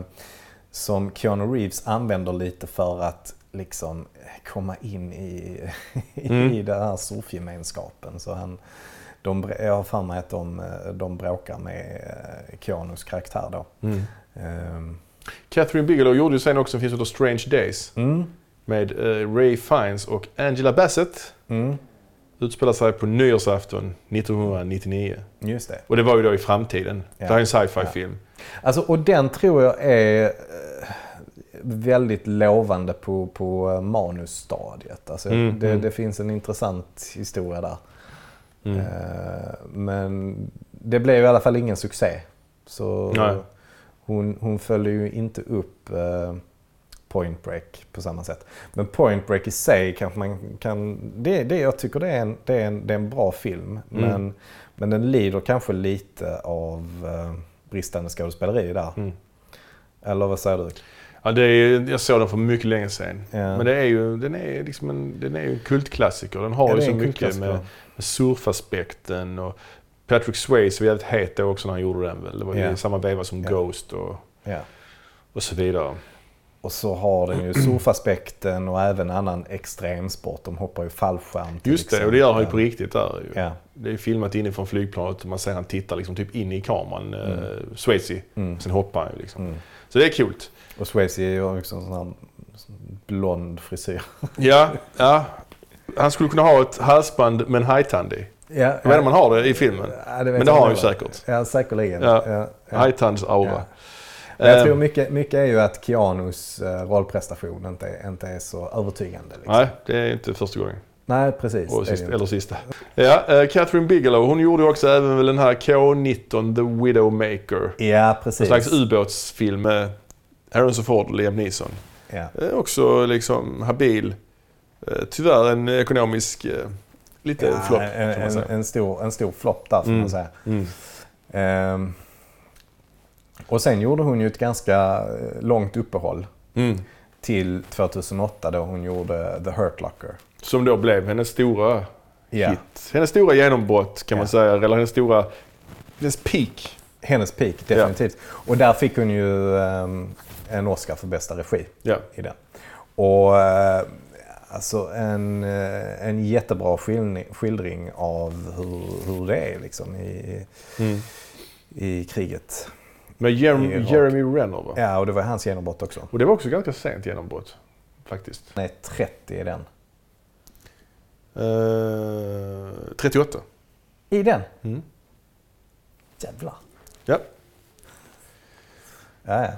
som Keanu Reeves använder lite för att liksom komma in i, Mm. i den här surfgemenskapen. Så han, de, jag har för mig att de, eh, de bråkar med eh, Keanus karaktär då. Mm. Ehm, Catherine Bigelow gjorde ju sen också en film som heter Strange Days. Mm, Med eh, Ray Fiennes och Angela Bassett. mm, Utspelar sig på nyårsafton 1999. just det. Och det var ju då i framtiden. Ja. Det här är en sci-fi Ja. film. Alltså, och den tror jag är eh, väldigt lovande på, på eh, manusstadiet. Alltså, Mm, det, mm. det finns en intressant historia där. Mm. Men det blev i alla fall ingen succé. Så Nej. Hon, hon följde ju inte upp eh, Point Break på samma sätt. Men Point Break i sig kanske man kan... Det, det, jag tycker det är en, det är en, det är en bra film. Mm. Men, men den lider kanske lite av eh, bristande skådespeleri där. Mm. Eller vad säger du? Ja, det är, jag såg den för mycket länge sedan. Ja. Men det är ju, den är liksom en, den är ju en kultklassiker. Den har Ja, ju så mycket med, med surfaspekten och Patrick Swayze var jävligt het då också när han gjorde den väl. Det var Ja. i samma veva som Ja. Ghost och, Ja. och så vidare. Och så har den ju surfaspekten och även annan extremsport. De hoppar ju fallskärm till Just det, och det gör han ju på riktigt där. Ja. Det är filmat inifrån flygplanet och man ser han tittar liksom typ in i kameran, Mm. eh, Swayze. Mm. Sen hoppar han ju liksom. Mm. Så det är kul. Och Swayze är ju också en sån här blond frisyr. Ja, ja. Han skulle kunna ha ett halsband med en hajtand i. Ja, Jag vet inte om han har det i filmen. Ja, vet Men det har han ju säkert. Ja, säkerligen. Ja. Ja, ja. Ja. Men jag Eh, tror mycket, mycket är ju att Keanus eh, rollprestation inte, inte är så övertygande. Liksom. Nej, det är inte första gången. Nej, precis. Det sista, det eller sista. Ja, eh, Catherine Bigelow, hon gjorde ju också även väl den här K-19 The Widowmaker. Ja, En precis. slags ubåtsfilm med Harrison Ford och Liam Neeson. ja. Eh, också liksom habil. Eh, tyvärr en ekonomisk, lite Ja, flopp en, man en, en stor, en stor flopp där får Mm. man säga. Mm. Ehm, och sen gjorde hon ju ett ganska eh, långt uppehåll Mm. till 2008 då hon gjorde The Hurt Locker. Som då blev hennes stora Ja. hit. Hennes stora genombrott kan man Ja. säga. Eller hennes stora, hennes peak. Hennes peak, definitivt. Och där fick hon ju ehm, en Oscar för bästa regi i den. Och eh, alltså en, eh, en jättebra skildring, av hur, hur det är liksom i, Mm. i kriget. Med Irak. Jeremy Renner va? Ja, och det var hans genombrott också. Och det var också ganska sent genombrott. Faktiskt. Är 30 i den. Eh, 38. I den? Mm. Jävlar. Ja. Ja, ja.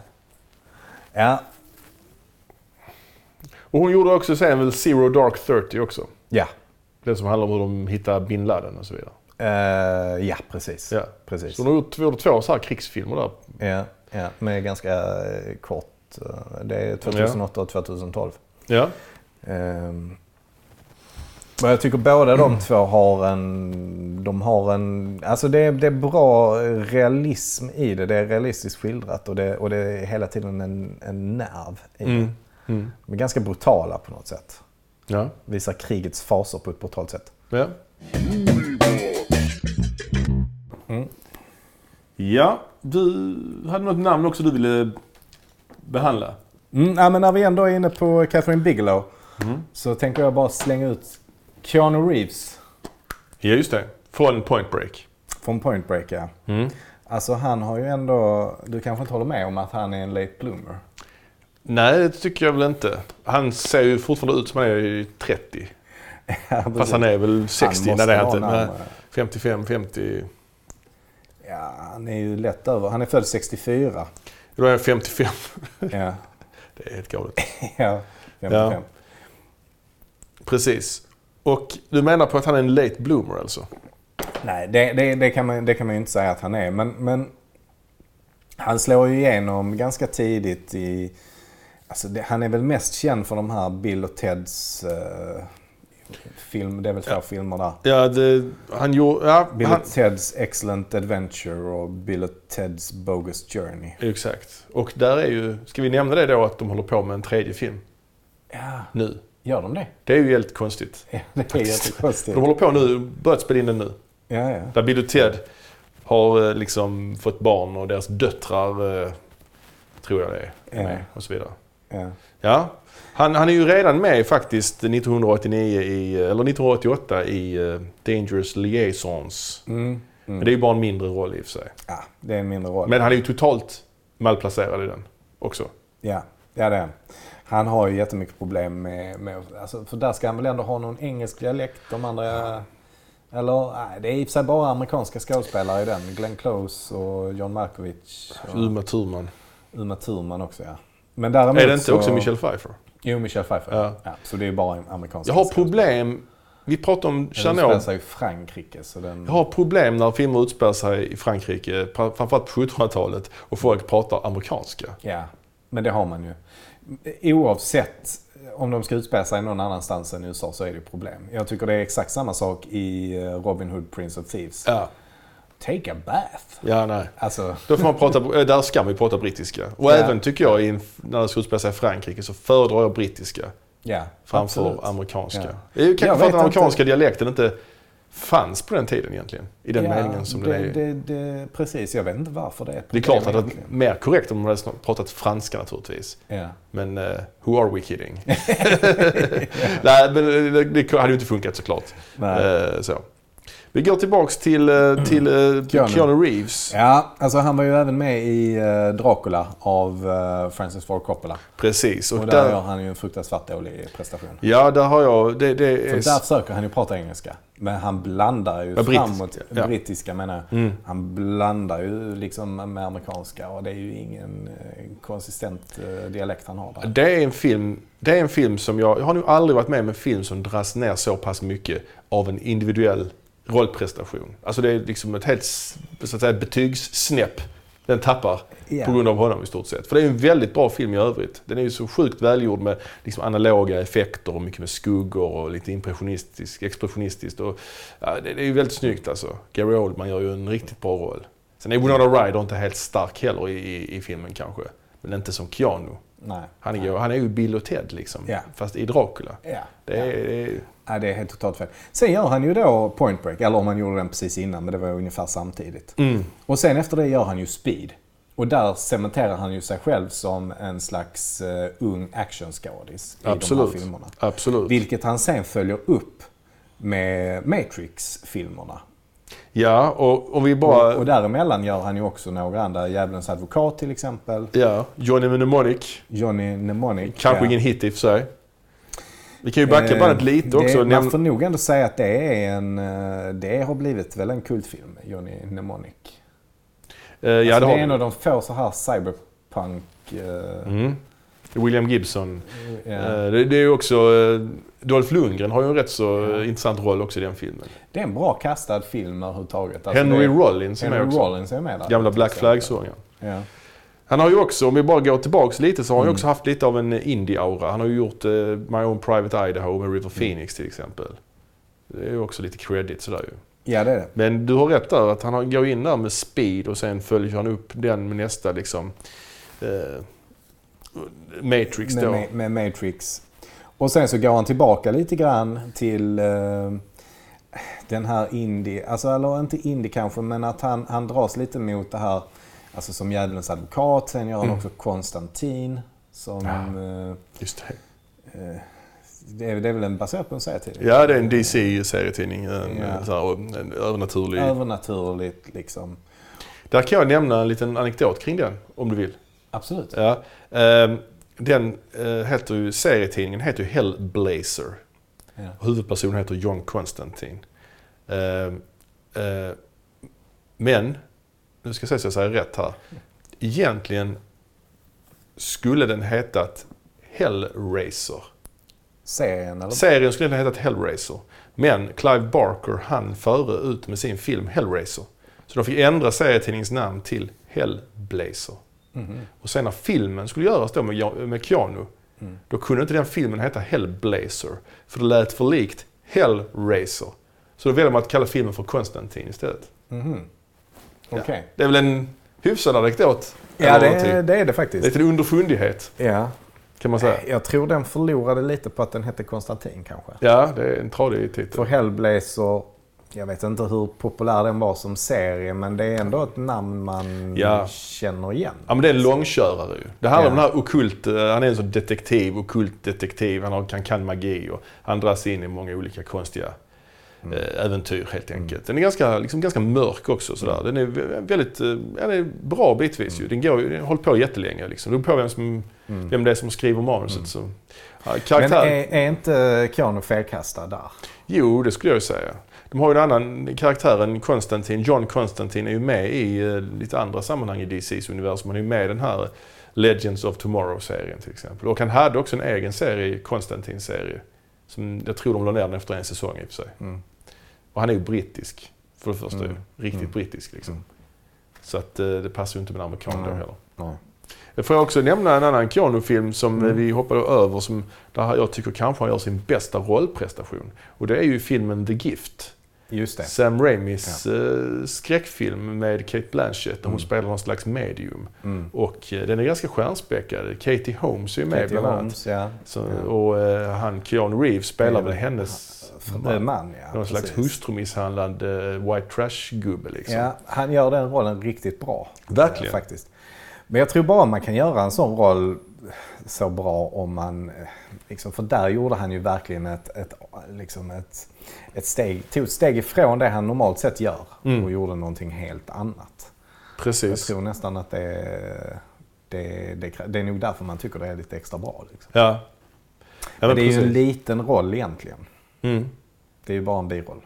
Ja, Och hon gjorde också sen väl Zero Dark Thirty också. ja. Den som handlar om hur de hittar bin Laden och så vidare. Eh, ja precis. Ja. precis. Så har gjort, gjort två så här krigsfilmer där. Ja, ja, med ganska eh, kort. eh, Det är 2008 och 2012. Ja. Ehm, Men jag tycker båda de två har en... De har en... Alltså det är, det är bra realism i det. Det är realistiskt skildrat och det, och det är hela tiden en, en nerv i det. Mm. De är ganska brutala på något sätt. Ja. Visar krigets faser på ett brutalt sätt. Ja. Mm. Ja, du hade något namn också du ville behandla. Mm, ja, men när vi ändå är inne på Catherine Bigelow Mm. så tänker jag bara slänga ut Keanu Reeves Ja, just det. Från Point Break. från Point Break. Ja. Mm. Alltså han har ju ändå... Du kanske inte håller med om att han är en late bloomer? Nej, det tycker jag väl inte. Han ser ju fortfarande ut som han är i 30. Fast han är väl 60 när det är inte. Nej, 55, 50. Ja, han är ju lätt över. Han är född 64. Då är han 55. Ja, Det är helt galet. ja 55. Precis. Och du menar på att han är en late bloomer alltså? Nej, det, det, det, kan man, det kan man ju inte säga att han är. Men, men han slår ju igenom ganska tidigt i... Alltså det, han är väl mest känd för de här Bill och Teds eh, film. Det är väl två Ja. filmer där. Ja, det, han gjorde... Ja, Bill han, och Teds Excellent Adventure och Bill och Teds Bogus Journey. exakt. Och där är ju... Ska vi nämna det då att de håller på med en tredje film Ja, nu? gör de det? Det är ju helt konstigt. Ja, det är jättekonstigt. De håller på nu, börjat spela in den nu. Ja, ja. Där Bill och Ted har eh, liksom fått barn och deras döttrar, eh, tror jag det är, Ja. och så vidare. Ja. Ja, han, han är ju redan med faktiskt 1989 i, eller 1988 i eh, Dangerous Liaisons. Mm, mm. Men det är ju bara en mindre roll i och för sig. ja, det är en mindre roll. Men han är ju totalt malplacerad i den också. Ja, ja det är han. Han har ju jättemycket problem med, med alltså, för där ska han väl ändå ha någon engelsk dialekt. De andra, eller nej, det är i och för sig bara amerikanska skådespelare i den. Glenn Close och John Malkovich. Och Uma Thurman. Uma Thurman också ja. Men däremot Är det inte så, också Michelle Pfeiffer? Jo, Michelle Pfeiffer. Ja. Ja. så det är bara amerikanska Jag har problem, vi pratade om Den utspelar sig i Frankrike så den... Jag har problem när filmer utspelar sig i Frankrike, framförallt på 1700-talet, och folk pratar amerikanska. Ja, men det har man ju. Oavsett om de ska utspela sig någon annanstans än i USA så är det problem. Jag tycker det är exakt samma sak i eh, Robin Hood, Prince of Thieves. Ja, Take a bath. ja nej. Alltså, Då får man prata, eh, där ska man ju prata brittiska. Och Ja. även tycker jag, när det ska utspela sig i Frankrike, så föredrar jag brittiska ja. framför absolut. amerikanska. Ja. Det är ju kanske för att den amerikanska inte. dialekten inte fanns på den tiden egentligen. I den Ja, meningen som det, den är. det, det, Precis, jag vet inte varför det är Det är klart att det varit mer korrekt om man hade pratat franska naturligtvis. Ja. Men uh, who are we kidding? Nej, men det, det hade ju inte funkat såklart. Nej. Eh, så. Vi går tillbaks till, eh, till eh, Keanu. Keanu Reeves. ja, alltså han var ju även med i eh, Dracula av Francis Ford Coppola. Precis. Och, Och där gör där, han ju en fruktansvärt dålig prestation. ja, där har jag... Det, det För är, där försöker han ju prata engelska. Men han blandar ju Ja, framåt, ja. brittiska menar jag. Mm. Han blandar ju liksom med amerikanska och det är ju ingen konsistent dialekt han har där. Det är en film, det är en film som jag, jag har nog aldrig varit med om en film som dras ner så pass mycket av en individuell rollprestation. Alltså det är liksom ett helt så att säga, betygssnäpp den tappar Ja. på grund av honom i stort sett. För det är ju en väldigt bra film i övrigt. Den är ju så sjukt välgjord med liksom analoga effekter och mycket med skuggor och lite impressionistiskt, expressionistiskt. Och, ja, det, det är ju väldigt snyggt alltså. Gary Oldman gör ju en riktigt bra roll. Sen är Winona Ryder inte helt stark heller i, i, i filmen kanske. Men inte som Keanu. Nej. Han är, Nej. ju- han är ju Bill och Ted liksom. Ja. Fast i Dracula. Ja. Det är, det är, Nej, det är helt totalt fel. Sen gör han ju då Point Break, eller om han gjorde den precis innan, men det var ungefär samtidigt. mm, Och sen efter det gör han ju Speed. Och där cementerar han ju sig själv som en slags uh, ung actionskådis i de Absolut. här filmerna. absolut. Vilket han sen följer upp med Matrix-filmerna. Ja, och om vi bara... Och, och däremellan gör han ju också några andra. Djävulens advokat till exempel. Ja, Johnny Mnemonic. Johnny Mnemonic. Kanske ja. ingen hit i och för sig. Vi kan ju backa Eh, bandet lite också. Det, man får nog ändå säga att det är en... eh, Det har blivit väl en kultfilm, Johnny Mnemonic. Eh, ja, alltså, det det är en av de få så här steampunk. eh, Mm. William Gibson. Eh, Det, det är ju också... eh, Dolph Lundgren har ju en rätt så Ja. eh, intressant roll också i den filmen. Det är en bra kastad film överhuvudtaget. Alltså Henry det, Rollins är med Henry också. Rollins är med där. Gamla Black. Flag-sångaren. Ja. Han har ju också, om vi bara går tillbaks lite, så har han ju Mm. också haft lite av en indie-aura. Han har ju gjort eh, My Own Private Idaho med River Phoenix till exempel. Det är ju också lite credit sådär ju. ja, det är det. Men du har rätt där att han går in där med speed och sen följer han upp den med nästa liksom eh, Matrix då. Med, med Matrix. Och sen så går han tillbaka lite grann till eh, den här indie, alltså eller inte indie kanske, men att han, han dras lite mot det här, alltså som Djävulens advokat. Sen gör han Mm. också Konstantin. Som, Ja. eh, Just det. eh, det, är, det är väl en baserad på en serietidning? Ja, det är en DC-serietidning. En, Ja. så här, en övernaturlig. Övernaturligt liksom. Där kan jag nämna en liten anekdot kring den, om du vill. Absolut. Ja. ehm, Den eh, heter ju, serietidningen heter ju Hellblazer. Ja. Huvudpersonen heter John Constantine. Ehm, eh, men, nu ska jag se så jag säger rätt här. Egentligen skulle den hetat Hellraiser. Serien eller? Serien skulle den hetat Hellraiser. Men Clive Barker hann före ut med sin film Hellraiser. Så de fick ändra serietidningens namn till Hellblazer. Mhm. Och sen när filmen skulle göras då med, Ja- med Keanu, Mm. då kunde inte den filmen heta Hellblazer. För det lät för likt Hellraiser. Så då väljer man att kalla filmen för Konstantin istället. Mhm. Ja. Okej. Det är väl en hyfsad anekdot? Ja, det, är- det är det faktiskt. Lite underfundighet Ja. kan man säga. Jag tror den förlorade lite på att den hette Konstantin kanske. Ja, det är en tradig För titel. Hellblazer, jag vet inte hur populär den var som serie, men det är ändå ett namn man Ja. känner igen. Ja men det är en långkörare ju. Det handlar Ja. om den här okult, eh, han är en sån detektiv, okult detektiv, han har, kan, kan magi och han dras in i många olika konstiga Mm. eh, äventyr helt enkelt. Den är ganska, liksom, ganska mörk också sådär. Den är vä- väldigt, eh, den är bra bitvis ju. Den går den hållit på jättelänge liksom. Det beror på vem, som, Mm. vem det är som skriver manuset. Så. Ja, Men karaktär, är, är inte Keanu felkastad där? Jo, det skulle jag säga. De har ju en annan karaktär än Konstantin. John Konstantin är ju med i eh, lite andra sammanhang i DCs universum. Han är ju med i den här Legends of Tomorrow-serien till exempel. Och han hade också en egen serie, Konstantin-serie. Som jag tror de la ner den efter en säsong i och för sig. Mm. Och han är ju brittisk. För det första Mm. Riktigt Mm. brittisk liksom. Mm. Så att eh, det passar ju inte med en amerikan då heller. Nej. Jag får också nämna en annan Keanu-film som Mm. eh, vi hoppade över som där jag tycker kanske han gör sin bästa rollprestation. Och det är ju filmen The Gift. Just det. Sam Raimis eh, skräckfilm med Kate Blanchett där hon Mm. spelar någon slags medium. Mm. Och eh, den är ganska stjärnspäckad. Katie Holmes är ju med Katie bland annat. Holmes, ja. Så, Ja. Och eh, han Keanu Reeves spelar Ja, väl hennes Man, man ja. någon slags precis. hustrumisshandlande eh, white trash-gubbe liksom. Ja, han gör den rollen riktigt bra. Verkligen. Faktiskt. Men jag tror bara man kan göra en sån roll så bra om man... eh, Liksom, för där gjorde han ju verkligen ett, ett, liksom ett, ett steg, tog ett steg ifrån det han normalt sett gör Mm. och gjorde någonting helt annat. Jag Precis. tror nästan att det, det, det, det är nog därför man tycker det är lite extra bra. Liksom. Ja. ja Men men det är ju precis. en liten roll egentligen. Mm. Det är ju bara en biroll.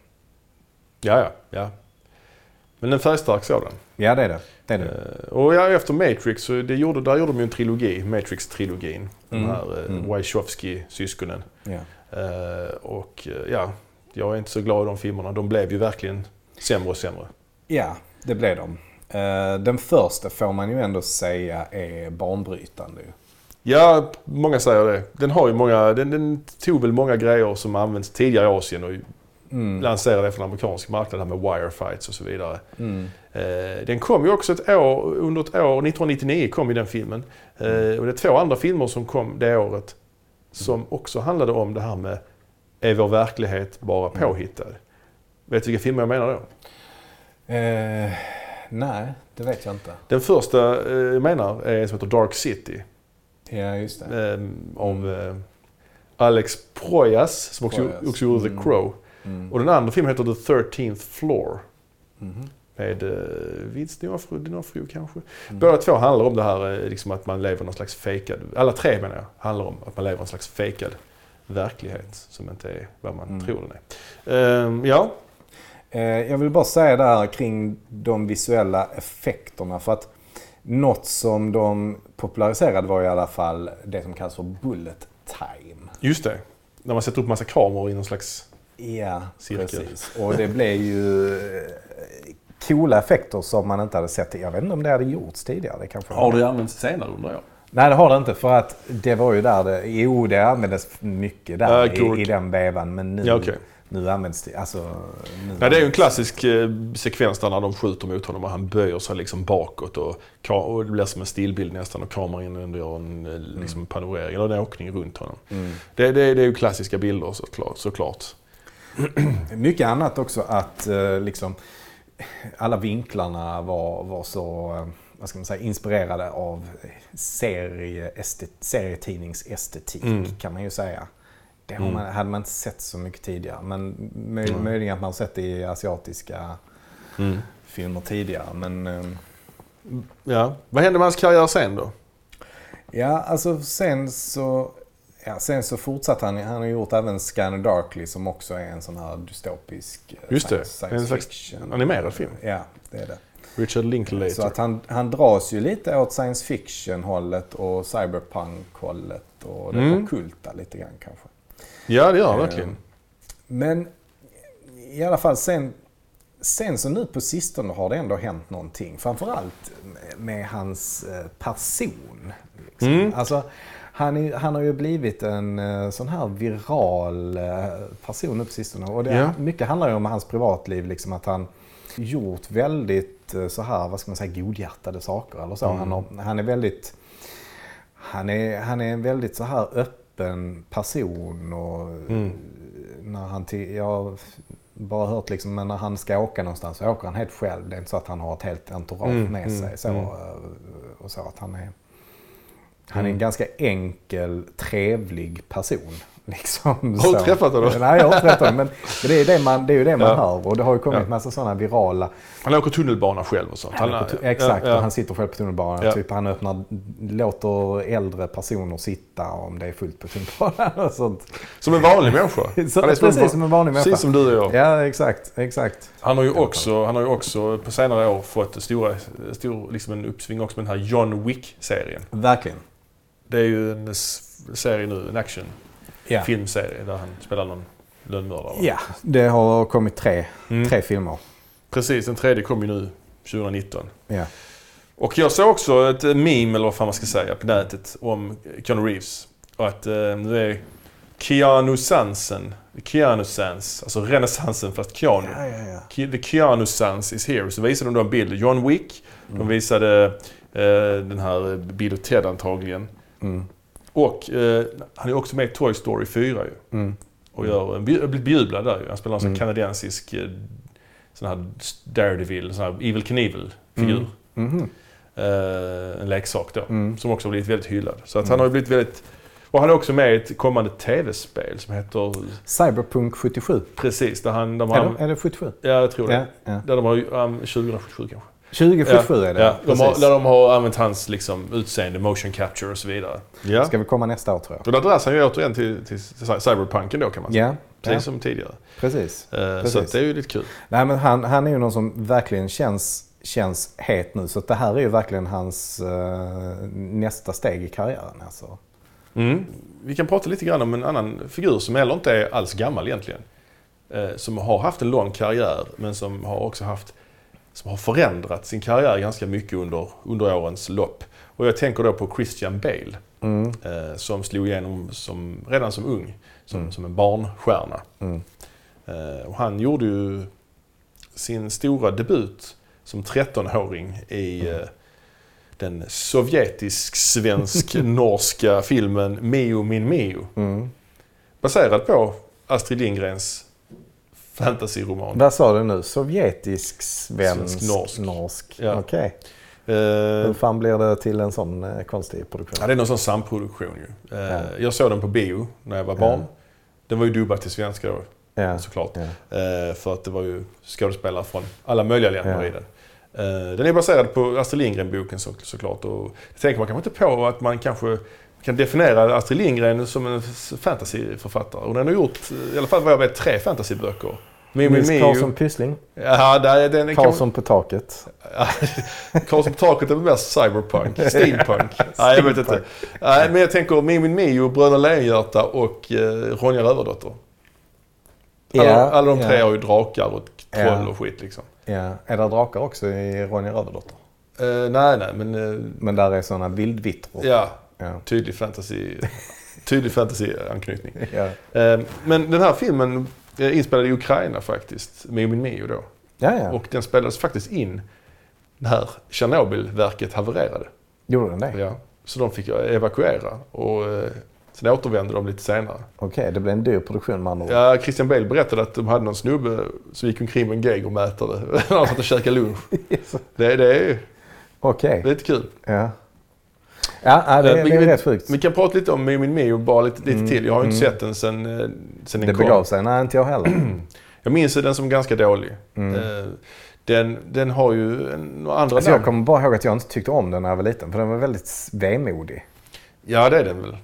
Ja, ja, ja. Men en färgstark sådan. Ja, det är det. det, är det. Eh, Och ja, efter Matrix, så det gjorde, där gjorde de ju en trilogi, Matrix-trilogin. De Mm. här eh, Mm. Wachowski-syskonen. Ja. Eh, och ja, jag är inte så glad i de filmerna. De blev ju verkligen sämre och sämre. Ja, det blev de. Den första får man ju ändå säga är banbrytande. Ja, många säger det. Den har ju många, den, den tog väl många grejer som används tidigare i Asien och Mm. lanserade det för den amerikanska marknaden med wirefights och så vidare. Mm. Eh, den kom ju också ett år, under ett år, 1999 kom ju den filmen. Eh, och det är två andra filmer som kom det året som också handlade om det här med är vår verklighet bara påhittad? Vet du vilka filmer jag menar då? Eh, nej, det vet jag inte. Den första eh, jag menar är som heter Dark City. Ja, just det. Eh, om eh, Alex Proyas som också, Proyas. också gjorde The Mm. Crow. Mm. Och den andra filmen heter The 13th Floor. Mhm. Med eh, Vince D'Onofrio D'Onofrio kanske. Mm. Båda två handlar om det här eh, liksom att man lever någon slags fejkad... Alla tre menar jag handlar om att man lever en slags fejkad verklighet som inte är vad man Mm. tror den är. Ehm, ja, Eh, Jag vill bara säga där kring de visuella effekterna. För att något som de populariserade var i alla fall det som kallas för bullet time. Just det. När man sätter upp massa kameror i någon slags... Ja, Cirkel. precis. Och det blev ju eh, coola effekter som man inte hade sett. Jag vet inte om det hade gjorts tidigare. Det kanske Har det använts senare undrar jag? Nej, det har det inte. För att det var ju där det... Jo, det användes mycket där cool. i, i den vevan. Men nu, Ja, okej. nu används det... Alltså, nu Ja, det är ju en klassisk eh, sekvens där när de skjuter mot honom och han böjer sig liksom bakåt och, och det blir som en stillbild nästan och kameran gör en eh, liksom panorering eller en åkning runt honom. Mm. Det, det, det är ju klassiska bilder såklart. såklart. Mycket annat också att eh, liksom alla vinklarna var, var så eh, vad ska man säga, inspirerade av serietidningsestetik Mm. kan man ju säga. Det Mm. man, hade man inte sett så mycket tidigare. Men möj, Mm. möjligen att man har sett det i asiatiska filmer tidigare. Men eh, Ja. Vad hände med hans karriär sen då? ja, alltså sen så Ja, sen så fortsatte han. Han har gjort även Scanner Darkly som också är en sån här dystopisk eh, Just det, science, en slags fiction. animerad film. Ja, det är det. Richard Linklater. Så att han, han dras ju lite åt science fiction-hållet och cyberpunk-hållet och det Mm. ockulta lite grann kanske. Ja, det gör han Eh, verkligen. Men i alla fall sen, sen så nu på sistone har det ändå hänt någonting. Framförallt med, med hans eh, person. Liksom. Mm. Alltså, han, är, han har ju blivit en eh, sån här viral eh, person nu på sistone. Och det, Ja. mycket handlar ju om hans privatliv. Liksom att han gjort väldigt eh, så här, vad ska man säga, godhjärtade saker. Eller så. Mm. Han, har, han är väldigt... Han är, han är en väldigt så här öppen person. Och Mm. när han jag har bara hört liksom, men när han ska åka någonstans så åker han helt själv. Det är inte så att han har ett helt entourage Mm, med mm, sig. Så, mm. och så att han är, han är en Mm. ganska enkel, trevlig person. Liksom, Har du så. träffat honom? Nej, jag har inte träffat honom. Men det är, det, man, det är ju det man Ja. hör. Och det har ju kommit Ja. massa sådana virala Han åker tunnelbana själv och sånt. han på tu- exakt, ja, och han sitter själv på tunnelbanan. Ja. Typ han öppnar, låter äldre personer sitta om det är fullt på tunnelbanan och sånt. Som en vanlig människa. Så, Han precis som en vanlig människa. Precis som du och jag. Ja, exakt. exakt. Han har ju också, han har ju också på senare år fått stora, stor, liksom en uppsving också med den här John Wick-serien. Verkligen. Det är ju en serie nu, en action Ja. filmserie där han spelar någon lönnmördare. ja, det har kommit tre, Mm. tre filmer. Precis, den tredje kom ju nu 2019. Ja. Och jag såg också ett meme, eller vad fan man ska säga, på nätet om Keanu Reeves. Och att eh, nu är Keanu Sansen, Keanu Sans, alltså renässansen fast Keanu. Ja, ja, ja. The Keanu Sans is here. Så visade de då en bild. John Wick. De Mm. visade eh, den här Bill och Ted antagligen. Mm. Och eh, han är också med i Toy Story 4 ju. Mm. Och gör blir bejublad där ju. Han spelar en sån Mm. kanadensisk eh, sån här Daredevil, sån här Evil Knievel-figur. Mm. Mhm. Eh, en leksak då. Mm. Som också har blivit väldigt hyllad. Så att Mm. han har ju blivit väldigt... Och han är också med i ett kommande tv-spel som heter... Cyberpunk 77. Precis, där han... De Är har, det, är det 77? ja, jag tror det. Ja, ja. Där de har. Um, 2077 kanske. 2077 är det. Ja, de har, där de har använt hans liksom, utseende, motion capture och så vidare. Ja. Ska vi komma nästa år tror jag. Och där dras han ju återigen till, till cyberpunken då kan man säga. Ja, Precis ja som tidigare. precis. Eh, Precis. Så att det är ju lite kul. Nej, men han, han är ju någon som verkligen känns, känns het nu. Så att det här är ju verkligen hans eh, nästa steg i karriären. Alltså. Mm. Vi kan prata lite grann om en annan figur som heller inte är alls gammal egentligen. Eh, som har haft en lång karriär men som har också haft som har förändrat sin karriär ganska mycket under, under årens lopp. Och jag tänker då på Christian Bale Mm. eh, som slog igenom som, redan som ung, som, Mm. som en barnstjärna. Mm. Eh, och han gjorde ju sin stora debut som 13-åring i Mm. eh, den sovjetisk-svensk-norska filmen Mio min Mio. Mm. Baserad på Astrid Lindgrens fantasyroman. Vad sa du nu? Sovjetisk, svensk, Svensk, norsk. norsk. Ja. Okej. Eh, Hur fan blir det till en sån eh, konstig produktion? ja, det är någon sån samproduktion ju. Eh, Ja. Jag såg den på bio när jag var barn. Ja. Den var ju dubbad till svenska då, ja. såklart. För att det var ju skådespelare från alla möjliga länder i den. Den är baserad på Astrid Lindgren-boken så, såklart. Och det tänker man kanske inte på att man kanske kan definiera Astrid Lindgren som en fantasyförfattare. Och den har gjort, eh, i alla fall vad jag vet, tre fantasyböcker Mimmi Nils. Karlsson Pyssling. Ja, där, den är Karlsson på taket. Karlsson på taket är väl mer cyberpunk, steampunk. Nej, jag vet inte. Nej, men jag tänker Mimmi Mio, Bröderna Lejonhjärta och eh, Ronja Rövardotter. Alla, de tre har ju drakar och troll och skit liksom. Ja. Är det drakar också i Ronja Rövardotter? Eh, nej, nej, men Men där är sådana vildvittror. ja, Ja. tydlig fantasy, tydlig fantasy-anknytning. Ja. Eh, men den här filmen är inspelad i Ukraina faktiskt, Mimmi Mio då. Ja, ja. Och den spelades faktiskt in när Tjernobylverket havererade. Gjorde den det? Ja, så de fick evakuera och eh, sen återvände de lite senare. Okej, det blev en dyr produktion med andra ord. Ja, Christian Bale berättade att de hade någon snubbe som gick omkring med en geigermätare när de satt och käkade lunch. Det, det är Okej. lite kul. Ja. Ja, det, Eh, det är vi- rätt sjukt. Vi kan prata lite om Min Mio bara lite, lite Mm, till. Jag har ju inte mm. sett den sen, eh, sen den Det kom. begav sig. Nej, inte jag heller. Jag minns den som ganska dålig. Mm. Eh, Den, den har ju en, andra Alltså jag namn. kommer bara ihåg att jag inte tyckte om den när jag var liten. För den var väldigt vemodig. Ja, det är den väl.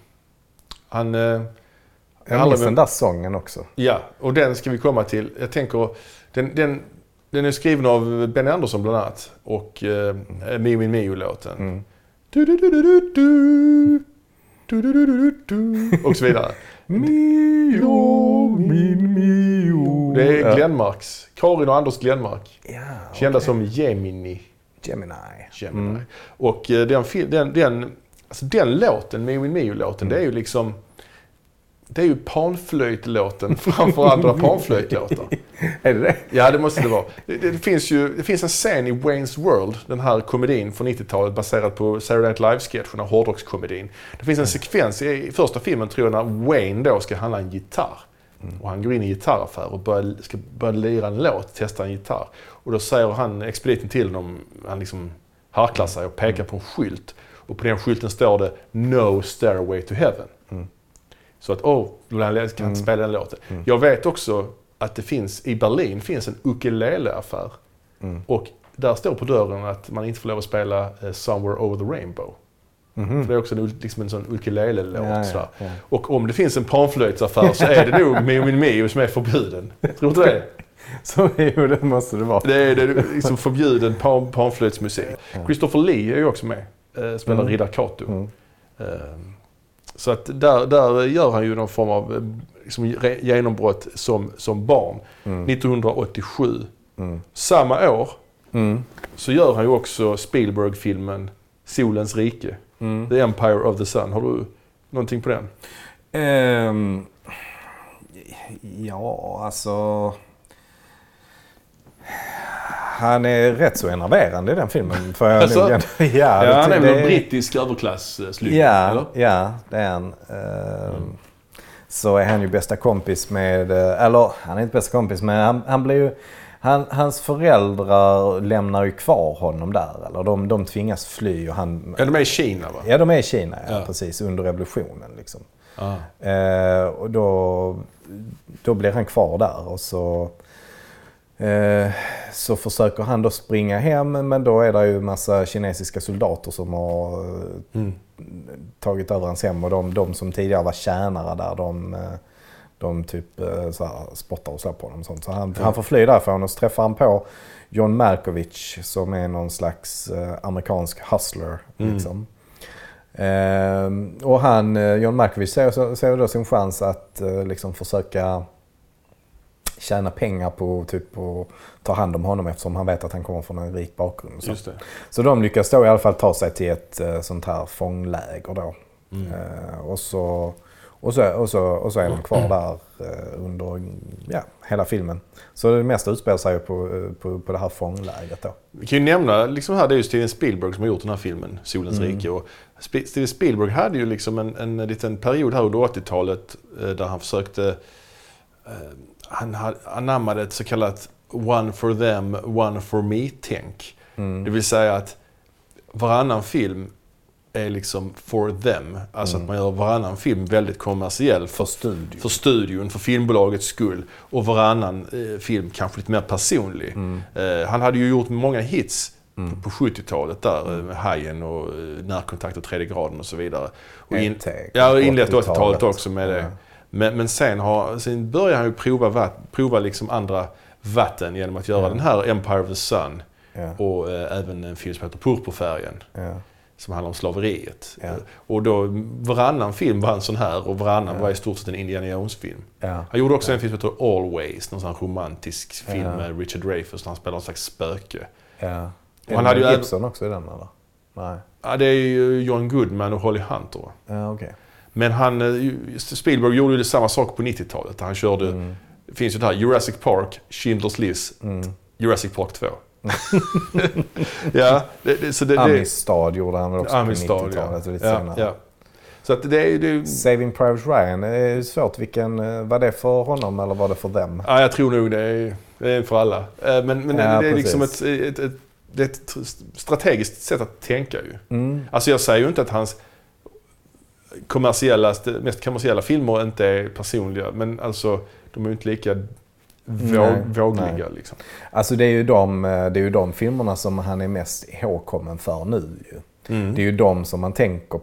Han... Jag minns den där sången också. Ja, och den ska vi komma till. Jag tänker, den, den, den är skriven av Benny Andersson bland annat. Och eh, Mio Min Mio-låten. Mm. Och så vidare. Mio, min Mio. Det är. Glenmarks. Karin och Anders Glenmark. Ja, Kända okej. som Gemini. Gemini. Gemini. Mm. Och eh, den, den, den, alltså den låten, Mio Min Mio-låten, Mm. det är ju liksom... Det är ju panflöjtlåten framför andra panflöjtlåtar. Är det det? Ja, det måste det vara. Det, det, finns ju, det finns en scen i Wayne's World, den här komedin från 90-talet baserad på Saturday Night Live-sketcherna, hårdrockskomedin. Det finns en sekvens i, i första filmen, tror jag, när Wayne då ska handla en gitarr. Och han går in i en gitarraffär och börjar, ska börja lira en låt, testa en gitarr. Och då säger han, expediten till honom, han liksom harklar sig och pekar på en skylt. Och på den skylten står det No Stairway to Heaven. Mm. Så att, åh, han kan Mm. inte spela den låten. Mm. Jag vet också att det finns, i Berlin finns en ukulele-affär. Mm. Och där står på dörren att man inte får lov att spela eh, Somewhere Over the Rainbow. Mhm. För det är också en, liksom en sån ukulele-låt. Ja, ja, ja. Och om det finns en panflöjtsaffär så är det nog Mio Min Mio som är förbjuden. Tror du inte det? Så jo, det måste det vara. Det är, det är liksom förbjuden pan, panflöjtsmusik. Christopher Lee är ju också med. Eh, spelar Mm. Riddar Kato. Mm. Ehm, Så att där, där gör han ju någon form av eh, liksom, genombrott som, som barn. Mm. 1987. Mm. Samma år Mm. så gör han ju också Spielberg-filmen Solens rike. Mm. The Empire of the Sun. Har du någonting på den? Ehm, ja, alltså... Han är rätt så enerverande i den filmen. Får jag Alltså? nog ja, Ja, han är väl en brittisk överklassslugg? Ja, eller? ja, det är han. Ehm, Så är han ju bästa kompis med, eh, eller han är inte bästa kompis men han, han blir ju, han, hans föräldrar lämnar ju kvar honom där. Eller de, de tvingas fly och han... Ja, de är i Kina va? Ja, de är i Kina, ja, Ja. precis. Under revolutionen liksom. Ah. Eh, och då, då blir han kvar där och så, så försöker han då springa hem men då är det ju massa kinesiska soldater som har eh, Mm. tagit över hans hem och de, de som tidigare var tjänare där de, eh, de typ eh, så här, spottar och slår på honom. Sånt. Så han, han får fly därifrån och så träffar han på John Malkovich som är någon slags eh, amerikansk hustler. Mm. Liksom. Ehm, och han, eh, John Malkovich ser, ser då sin chans att eh, liksom försöka tjäna pengar på typ att ta hand om honom eftersom han vet att han kommer från en rik bakgrund. Så, så de lyckas då i alla fall ta sig till ett eh, sånt här fångläger då. Mm. Eh, och, så, och, så, och, så, och så är de kvar där eh, under ja, hela filmen. Så det mesta utspelar sig på, på, på det här fånglägret då. Vi kan ju nämna, liksom här, det är ju Steven Spielberg som har gjort den här filmen, Solens Mm. rike. Och Steven Spielberg hade ju liksom en, en liten period här under 80-talet eh, där han försökte... Eh, han ha- anammade ett så kallat one for them, one for me-tänk. Mm. Det vill säga att varannan film är liksom for them. Alltså Mm. att man gör varannan film väldigt kommersiell för, För studio. för studion, för filmbolagets skull. Och varannan eh, film kanske lite mer personlig. Mm. Eh, han hade ju gjort många hits Mm. på, på 70-talet där. eh, Med Hajen och eh, Närkontakt och Tredje graden och så vidare. Och in, ja, och inlett 80-talet. 80-talet också med det. Ja. Men, men sen, har, sen började han ju prova, vatt, prova liksom andra vatten genom att göra Ja. den här Empire of the Sun Ja. och eh, även en film som heter Purpurfärgen Ja. som handlar om slaveriet. Eh, Och då varannan film var en sån här och varannan var i stort sett en Indiana Jones-film. Han gjorde också en film som heter Always, någon sån romantisk film med Richard Dreyfuss där han spelar någon slags spöke. Ja. Och han hade ju Gibson också i den eller? Nej. Ja, det är ju John Goodman och Holly Hunter. Ja, okej. Men han, eh, Spielberg gjorde ju samma sak på 90-talet. där Han körde, Mm. det finns ju det här Jurassic Park, Schindler's List, Mm. Jurassic Park 2. ja, det, det, så det, Amistad gjorde han väl också Amistad, på 90-talet och lite ja. senare. ja. Så att det är ju... Saving Private Ryan, det är svårt vilken, eh, var det för honom eller var det för dem? ja, jag tror nog det är, det är för alla. Eh, Men, men Ja, det är liksom precis. ett, ett, ett, är ett strategiskt sätt att tänka ju. Mm. Alltså jag säger ju inte att hans kommersiella, mest kommersiella filmer inte är personliga. Men alltså de är ju inte lika våg, Nej, vågliga nej. liksom. Alltså det är, ju de, eh, det är ju de filmerna som han är mest ihågkommen för nu. Mm. Det är ju de som man tänker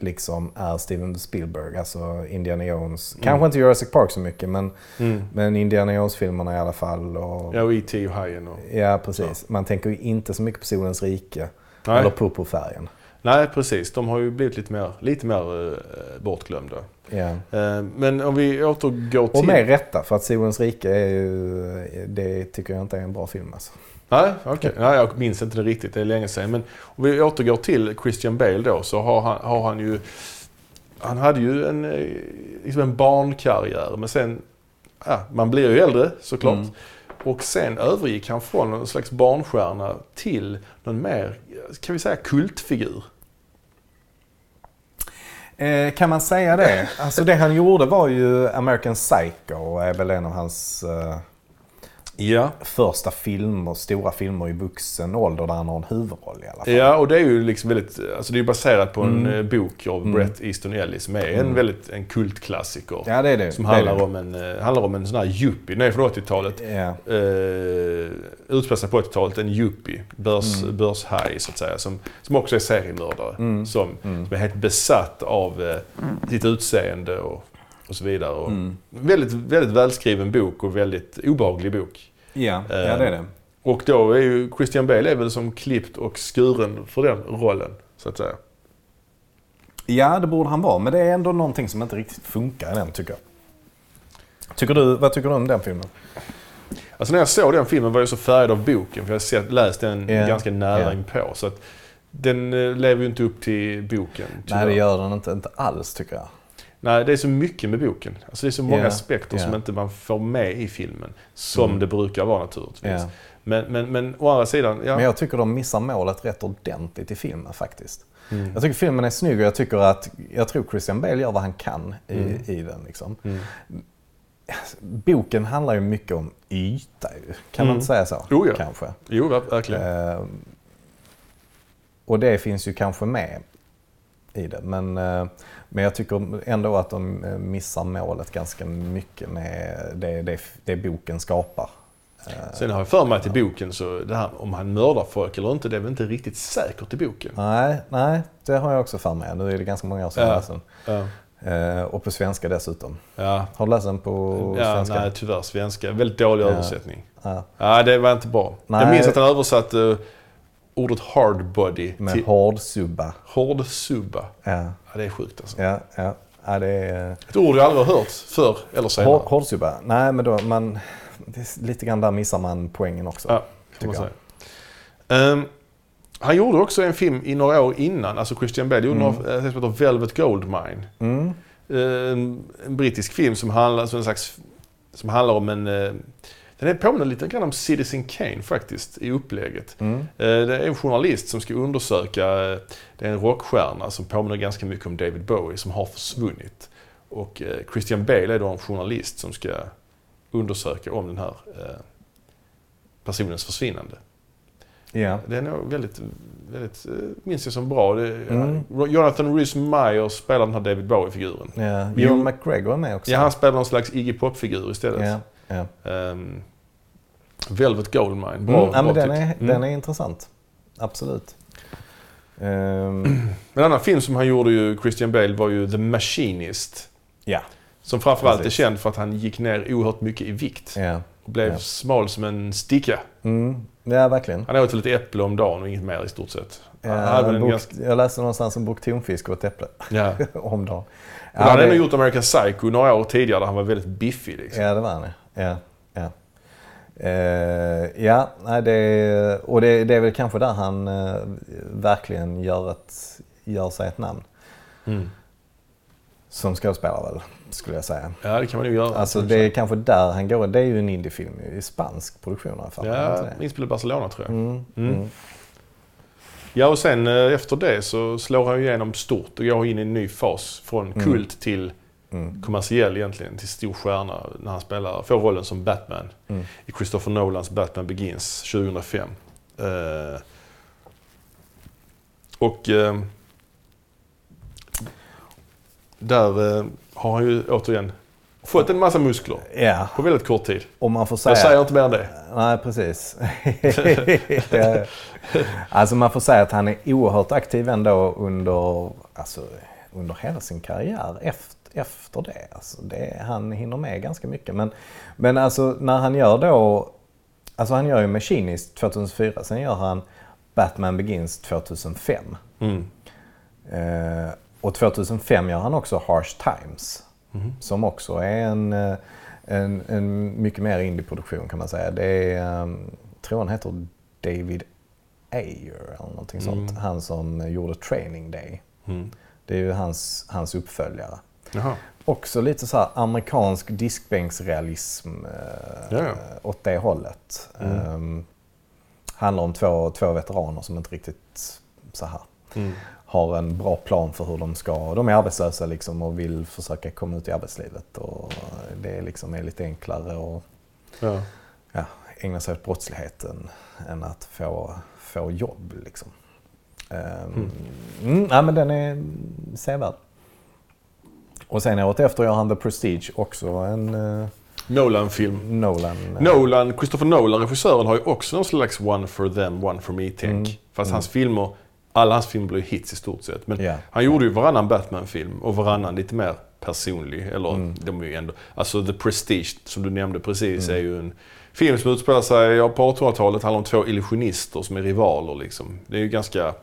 liksom är Steven Spielberg, alltså Indiana Jones. Kanske inte Jurassic Park så mycket men, Mm. men Indiana Jones-filmerna i alla fall. Och, Ja, och E.T. och Hajen och... Ja, precis. Man tänker ju inte så mycket på Solens rike. Nej. Eller Purpurfärgen. Nej, precis. De har ju blivit lite mer, lite mer eh, bortglömda. Eh, men om vi återgår till... Och med rätta, för att Solens rike är ju, det tycker jag inte är en bra film alltså. Nej, okej. Nej, jag minns inte det riktigt. Det är länge sedan. Men om vi återgår till Christian Bale då så har han, har han ju... Han hade ju en, eh, liksom en barnkarriär men sen... Ja, man blir ju äldre såklart. Mm. Och sen övergick han från någon slags barnstjärna till någon mer, kan vi säga kultfigur. Eh, kan man säga det? Alltså det han gjorde var ju American Psycho, är väl en av hans eh, Ja. första filmer, stora filmer i vuxen ålder där han har en huvudroll i alla fall. Ja, och det är ju liksom väldigt, alltså det är baserat på en Mm. eh, bok av Mm. Bret Easton Ellis som är en Mm. väldigt, en kultklassiker. Ja, det är det. Som det är handlar det. om en, eh, handlar om en sån här yuppie, nej från 80-talet. Ja. Uh, utspelar sig på 80-talet, en yuppie, börs, Mm. börshaj så att säga. Som, som också är seriemördare. Mm. Som, Mm. som är helt besatt av eh, sitt utseende och, och så vidare. Och Mm. väldigt, väldigt välskriven bok och väldigt obehaglig bok. Ja, ja, det är det. Och då är ju Christian Bale är väl som klippt och skuren för den rollen, så att säga. Ja, det borde han vara. Men det är ändå någonting som inte riktigt funkar i den tycker jag. Tycker du, vad tycker du om den filmen? Alltså när jag såg den filmen var jag så färgad av boken, för jag har sett, läst den Ja, ganska nära ja. inpå. Så att den eh, lever ju inte upp till boken. tyvärr. Nej, det gör den inte, inte alls tycker jag. Nej, det är så mycket med boken. Alltså det är så många Ja, aspekter ja. som inte man får med i filmen. Som Mm. det brukar vara naturligtvis. Ja. Men, men, men å andra sidan, ja. Men jag tycker de missar målet rätt ordentligt i filmen faktiskt. Mm. Jag tycker filmen är snygg och jag tycker att, jag tror Christian Bale gör vad han kan i, Mm. i den. Liksom. Mm. Boken handlar ju mycket om yta. Kan Mm. man inte säga så? Jo, ja. Kanske. Jo, ver- verkligen. Eh, och det finns ju kanske med i det. Men, eh, men jag tycker ändå att de eh, missar målet ganska mycket med det, det, det boken skapar. Eh, Sen har jag för mig att i boken så, det här om han mördar folk eller inte, det är väl inte riktigt säkert i boken. nej, nej, det har jag också för mig. Nu är det ganska många år sedan Ja. jag läste den. Ja. Eh, och på svenska dessutom. Ja. Har du läst den på Ja, svenska? nej, tyvärr svenska. Väldigt dålig översättning. Ja, det var inte bra. Jag Nej. minns att han översatte ordet hard body med hårdsubba. hård subba. Ja, Ja, det är sjukt alltså. ja, ja. ja det är... Ett ord jag aldrig har hört förr eller senare. Hår, hårdsubba? Nej, men då, man, lite grann där missar man poängen också. Ja, kan man säga. Ehm, han gjorde också en film i några år innan, alltså Christian Bale gjorde Mm. en som heter Velvet Goldmine. Mm. Ehm, en brittisk film som handlar, som en slags, som handlar om en... den påminner lite grann om Citizen Kane faktiskt i upplägget. Mm. Eh, Det är en journalist som ska undersöka, eh, det är en rockstjärna som påminner ganska mycket om David Bowie som har försvunnit. Och eh, Christian Bale är då en journalist som ska undersöka om den här personens försvinnande. Ja. Det är nog väldigt, väldigt minns jag som bra. Det, Mm. Jonathan Rhys Myers spelar den här David Bowie-figuren. ja. Jo. Ewan McGregor är med också. Ja, han spelar någon slags Iggy Pop-figur istället. ja. Ja. Ehm, Velvet Goldmine, bra, Mm. ja men den, är, titel. den Mm. är intressant. Absolut. Ehm, En annan film som han gjorde ju, Christian Bale, var ju The Machinist. ja. Som framförallt Precis. är känd för att han gick ner oerhört mycket i vikt. Ja. Och blev Ja. smal som en sticka. Mm. ja, verkligen. Han åt väl ett äpple om dagen och inget mer i stort sett. Ja, Han bok, ganska, Jag läste någonstans en bok tonfisk och ett äpple ja. om dagen. Och han hade det- ändå gjort American Psycho några år tidigare där han var väldigt biffig. Liksom. Ja, det var han ja. ja. Eh, ja, nej, det, och det, det är väl kanske där han eh, verkligen gör, ett, gör sig ett namn. Mm. Som skådespelare väl, skulle jag säga. Ja, det kan man nog göra. Alltså det är kanske där han går. Det är ju en indiefilm i spansk produktion i alla fall. Ja, inspelad i Barcelona tror jag. Mm, Mm. mm. Ja, och sen eh, efter det så slår han ju igenom stort och går in i en ny fas. Från Mm. kult till Mm. kommersiell egentligen, till stor stjärna när han spelar, får rollen som Batman Mm. i Christopher Nolans Batman Begins 2005. Eh, och eh, där eh, har han ju återigen fått en massa muskler Ja, på väldigt kort tid. och man får säga... Jag säger inte mer än det. Nej, precis. Alltså man får säga att han är oerhört aktiv ändå under, alltså, under hela sin karriär efter, efter det. Alltså det. Han hinner med ganska mycket. Men, men alltså när han gör då, alltså han gör ju Machinist 2004, sen gör han Batman Begins 2005. Mm. Eh, och 2005 gör han också Harsh Times. Som också är en, eh, en, en mycket mer indieproduktion kan man säga. Det är, um, tror han heter David Ayer eller någonting sånt. Han som gjorde Training Day. Mm. Det är ju hans, hans uppföljare. Jaha. Också lite så här amerikansk diskbänksrealism eh, Ja, åt det hållet. Um, handlar om två, två veteraner som inte riktigt så här Mm. har en bra plan för hur de ska, de är arbetslösa liksom och vill försöka komma ut i arbetslivet. Och det liksom är lite enklare att Ja. ja, ägna sig åt brottsligheten än att få, få jobb. Liksom. Um, mm. ja, men den är sevärd. Och sen året efter gör han The Prestige, också en uh, Nolan-film. Nolan. eh, Nolan, Christopher Nolan, regissören, har ju också någon slags one for them, one for me-tänk. Mm. Fast hans filmer, alla hans filmer blev hits i stort sett. Men Ja. han gjorde ju varannan Batman-film och varannan lite mer personlig. Eller Mm. de är ju ändå... Alltså The Prestige, som du nämnde precis, Mm. är ju en film som utspelar sig ja, på 1800-talet. handlar om två illusionister som är rivaler liksom. Det är ju ganska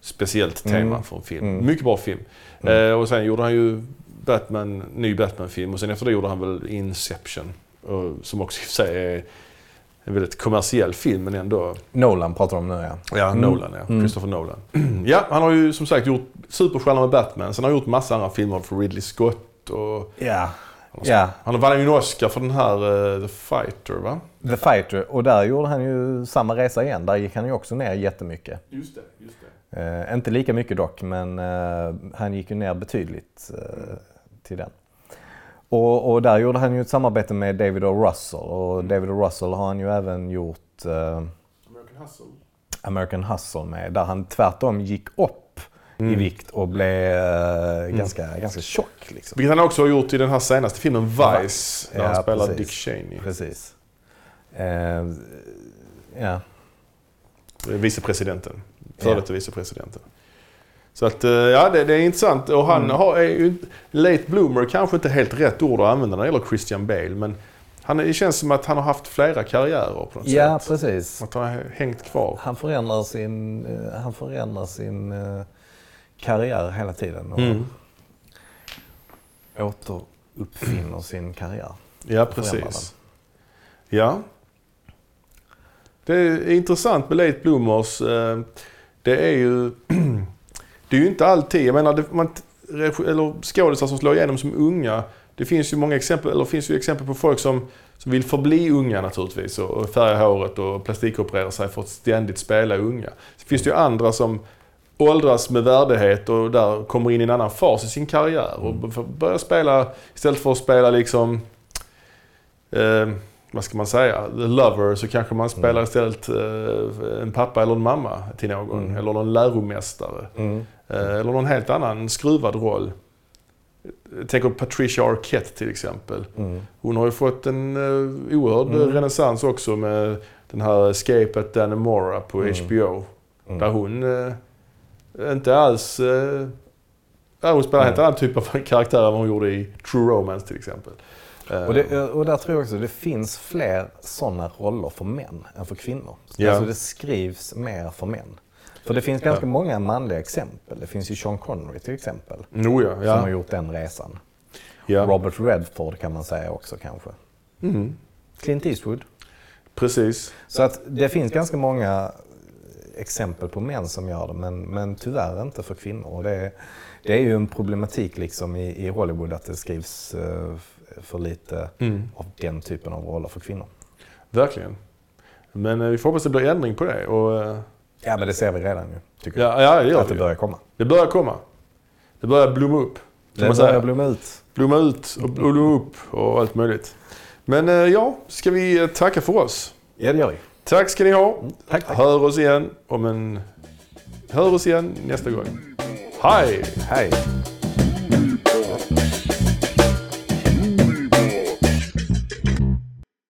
speciellt tema Mm. för en film. Mm. Mycket bra film. Eh, och sen gjorde han ju Batman, ny Batman-film och sen efter det gjorde han väl Inception. Som också i och för sig är en väldigt kommersiell film men ändå... Nolan pratar de om nu ja. Ja, Mm. Nolan ja. Mm. Christopher Nolan. ja, han har ju som sagt gjort superstjärna med Batman. Sen har han gjort massa andra filmer för Ridley Scott och... Ja. ja. Han vann ju en Oscar för den här eh, The Fighter va? The Fighter. Och där gjorde han ju samma resa igen. Där gick han ju också ner jättemycket. Just det, just det. Eh, inte lika mycket dock, men eh, han gick ju ner betydligt eh, till den. Och, och där gjorde han ju ett samarbete med David O. Russell. Och David O. Russell har han ju även gjort eh, American Hustle. American Hustle med. Där han tvärtom gick upp i Mm. vikt och blev eh, ganska, ganska tjock. Liksom. Vilket han också har gjort i den här senaste filmen Vice. Vice. Där han Ja, spelar precis. Dick Cheney. Precis. Eh, ja. Vicepresidenten. Ja. Före detta vicepresidenten. Så att, eh, ja det, det är intressant. Och han Mm. har, är ju, late bloomer kanske inte helt rätt ord att använda när det gäller Christian Bale. Men han, det känns som att han har haft flera karriärer på något ja, sätt. precis. Att han har hängt kvar. Han förändrar sin, eh, han förändrar sin eh, karriär hela tiden och Mm. återuppfinner sin karriär. Ja, precis. Ja. Det är intressant med late bloomers. Det är ju... Det är ju inte alltid... Jag menar, det, man, eller skådisar som slår igenom som unga. Det finns ju många exempel, eller finns ju exempel på folk som, som vill förbli unga naturligtvis och, och färga håret och plastikoperera sig för att ständigt spela unga. Så finns det ju andra som åldras med värdighet och där kommer in i en annan fas i sin karriär och b- börjar spela, istället för att spela liksom eh, vad ska man säga, the lover så kanske man spelar istället eh, en pappa eller en mamma till någon. Mm. Eller någon läromästare. Mm. Eh, eller någon helt annan skruvad roll. Tänker på Patricia Arquette till exempel. Mm. Hon har ju fått en uh, oerhörd Mm. renässans också med den här Escape at Dannemora på Mm. HBO. Mm. Där hon eh, inte alls eh, Ja, hon spelar en helt annan typ av karaktär än vad hon gjorde i True Romance till exempel. Eh, Och, det, och där tror jag också det finns fler sådana roller för män än för kvinnor. Ja. Alltså det skrivs mer för män. För det finns ganska Ja. många manliga exempel. Det finns ju Sean Connery till exempel. Jo, ja. Som har gjort den resan. Robert Redford kan man säga också kanske. Mm. Clint Eastwood. Precis. Så att det finns ganska många exempel på män som gör det men, men tyvärr inte för kvinnor. Och det, det är ju en problematik liksom i, i Hollywood att det skrivs eh, för lite Mm. av den typen av roller för kvinnor. Verkligen. Men eh, vi får hoppas det blir ändring på det. Och, eh, Ja men det ser vi redan nu, tycker jag. ja, ja, gör att det börjar komma. Det börjar komma. Det börjar blomma upp. Det man börjar blomma ut. Blomma ut och blomma upp och allt möjligt. Men eh, ja, ska vi eh, tacka för oss. Ja det gör vi. Tack ska ni ha. Tack, tack. Hör oss igen om en... Hör oss igen nästa gång. Hej! Hej.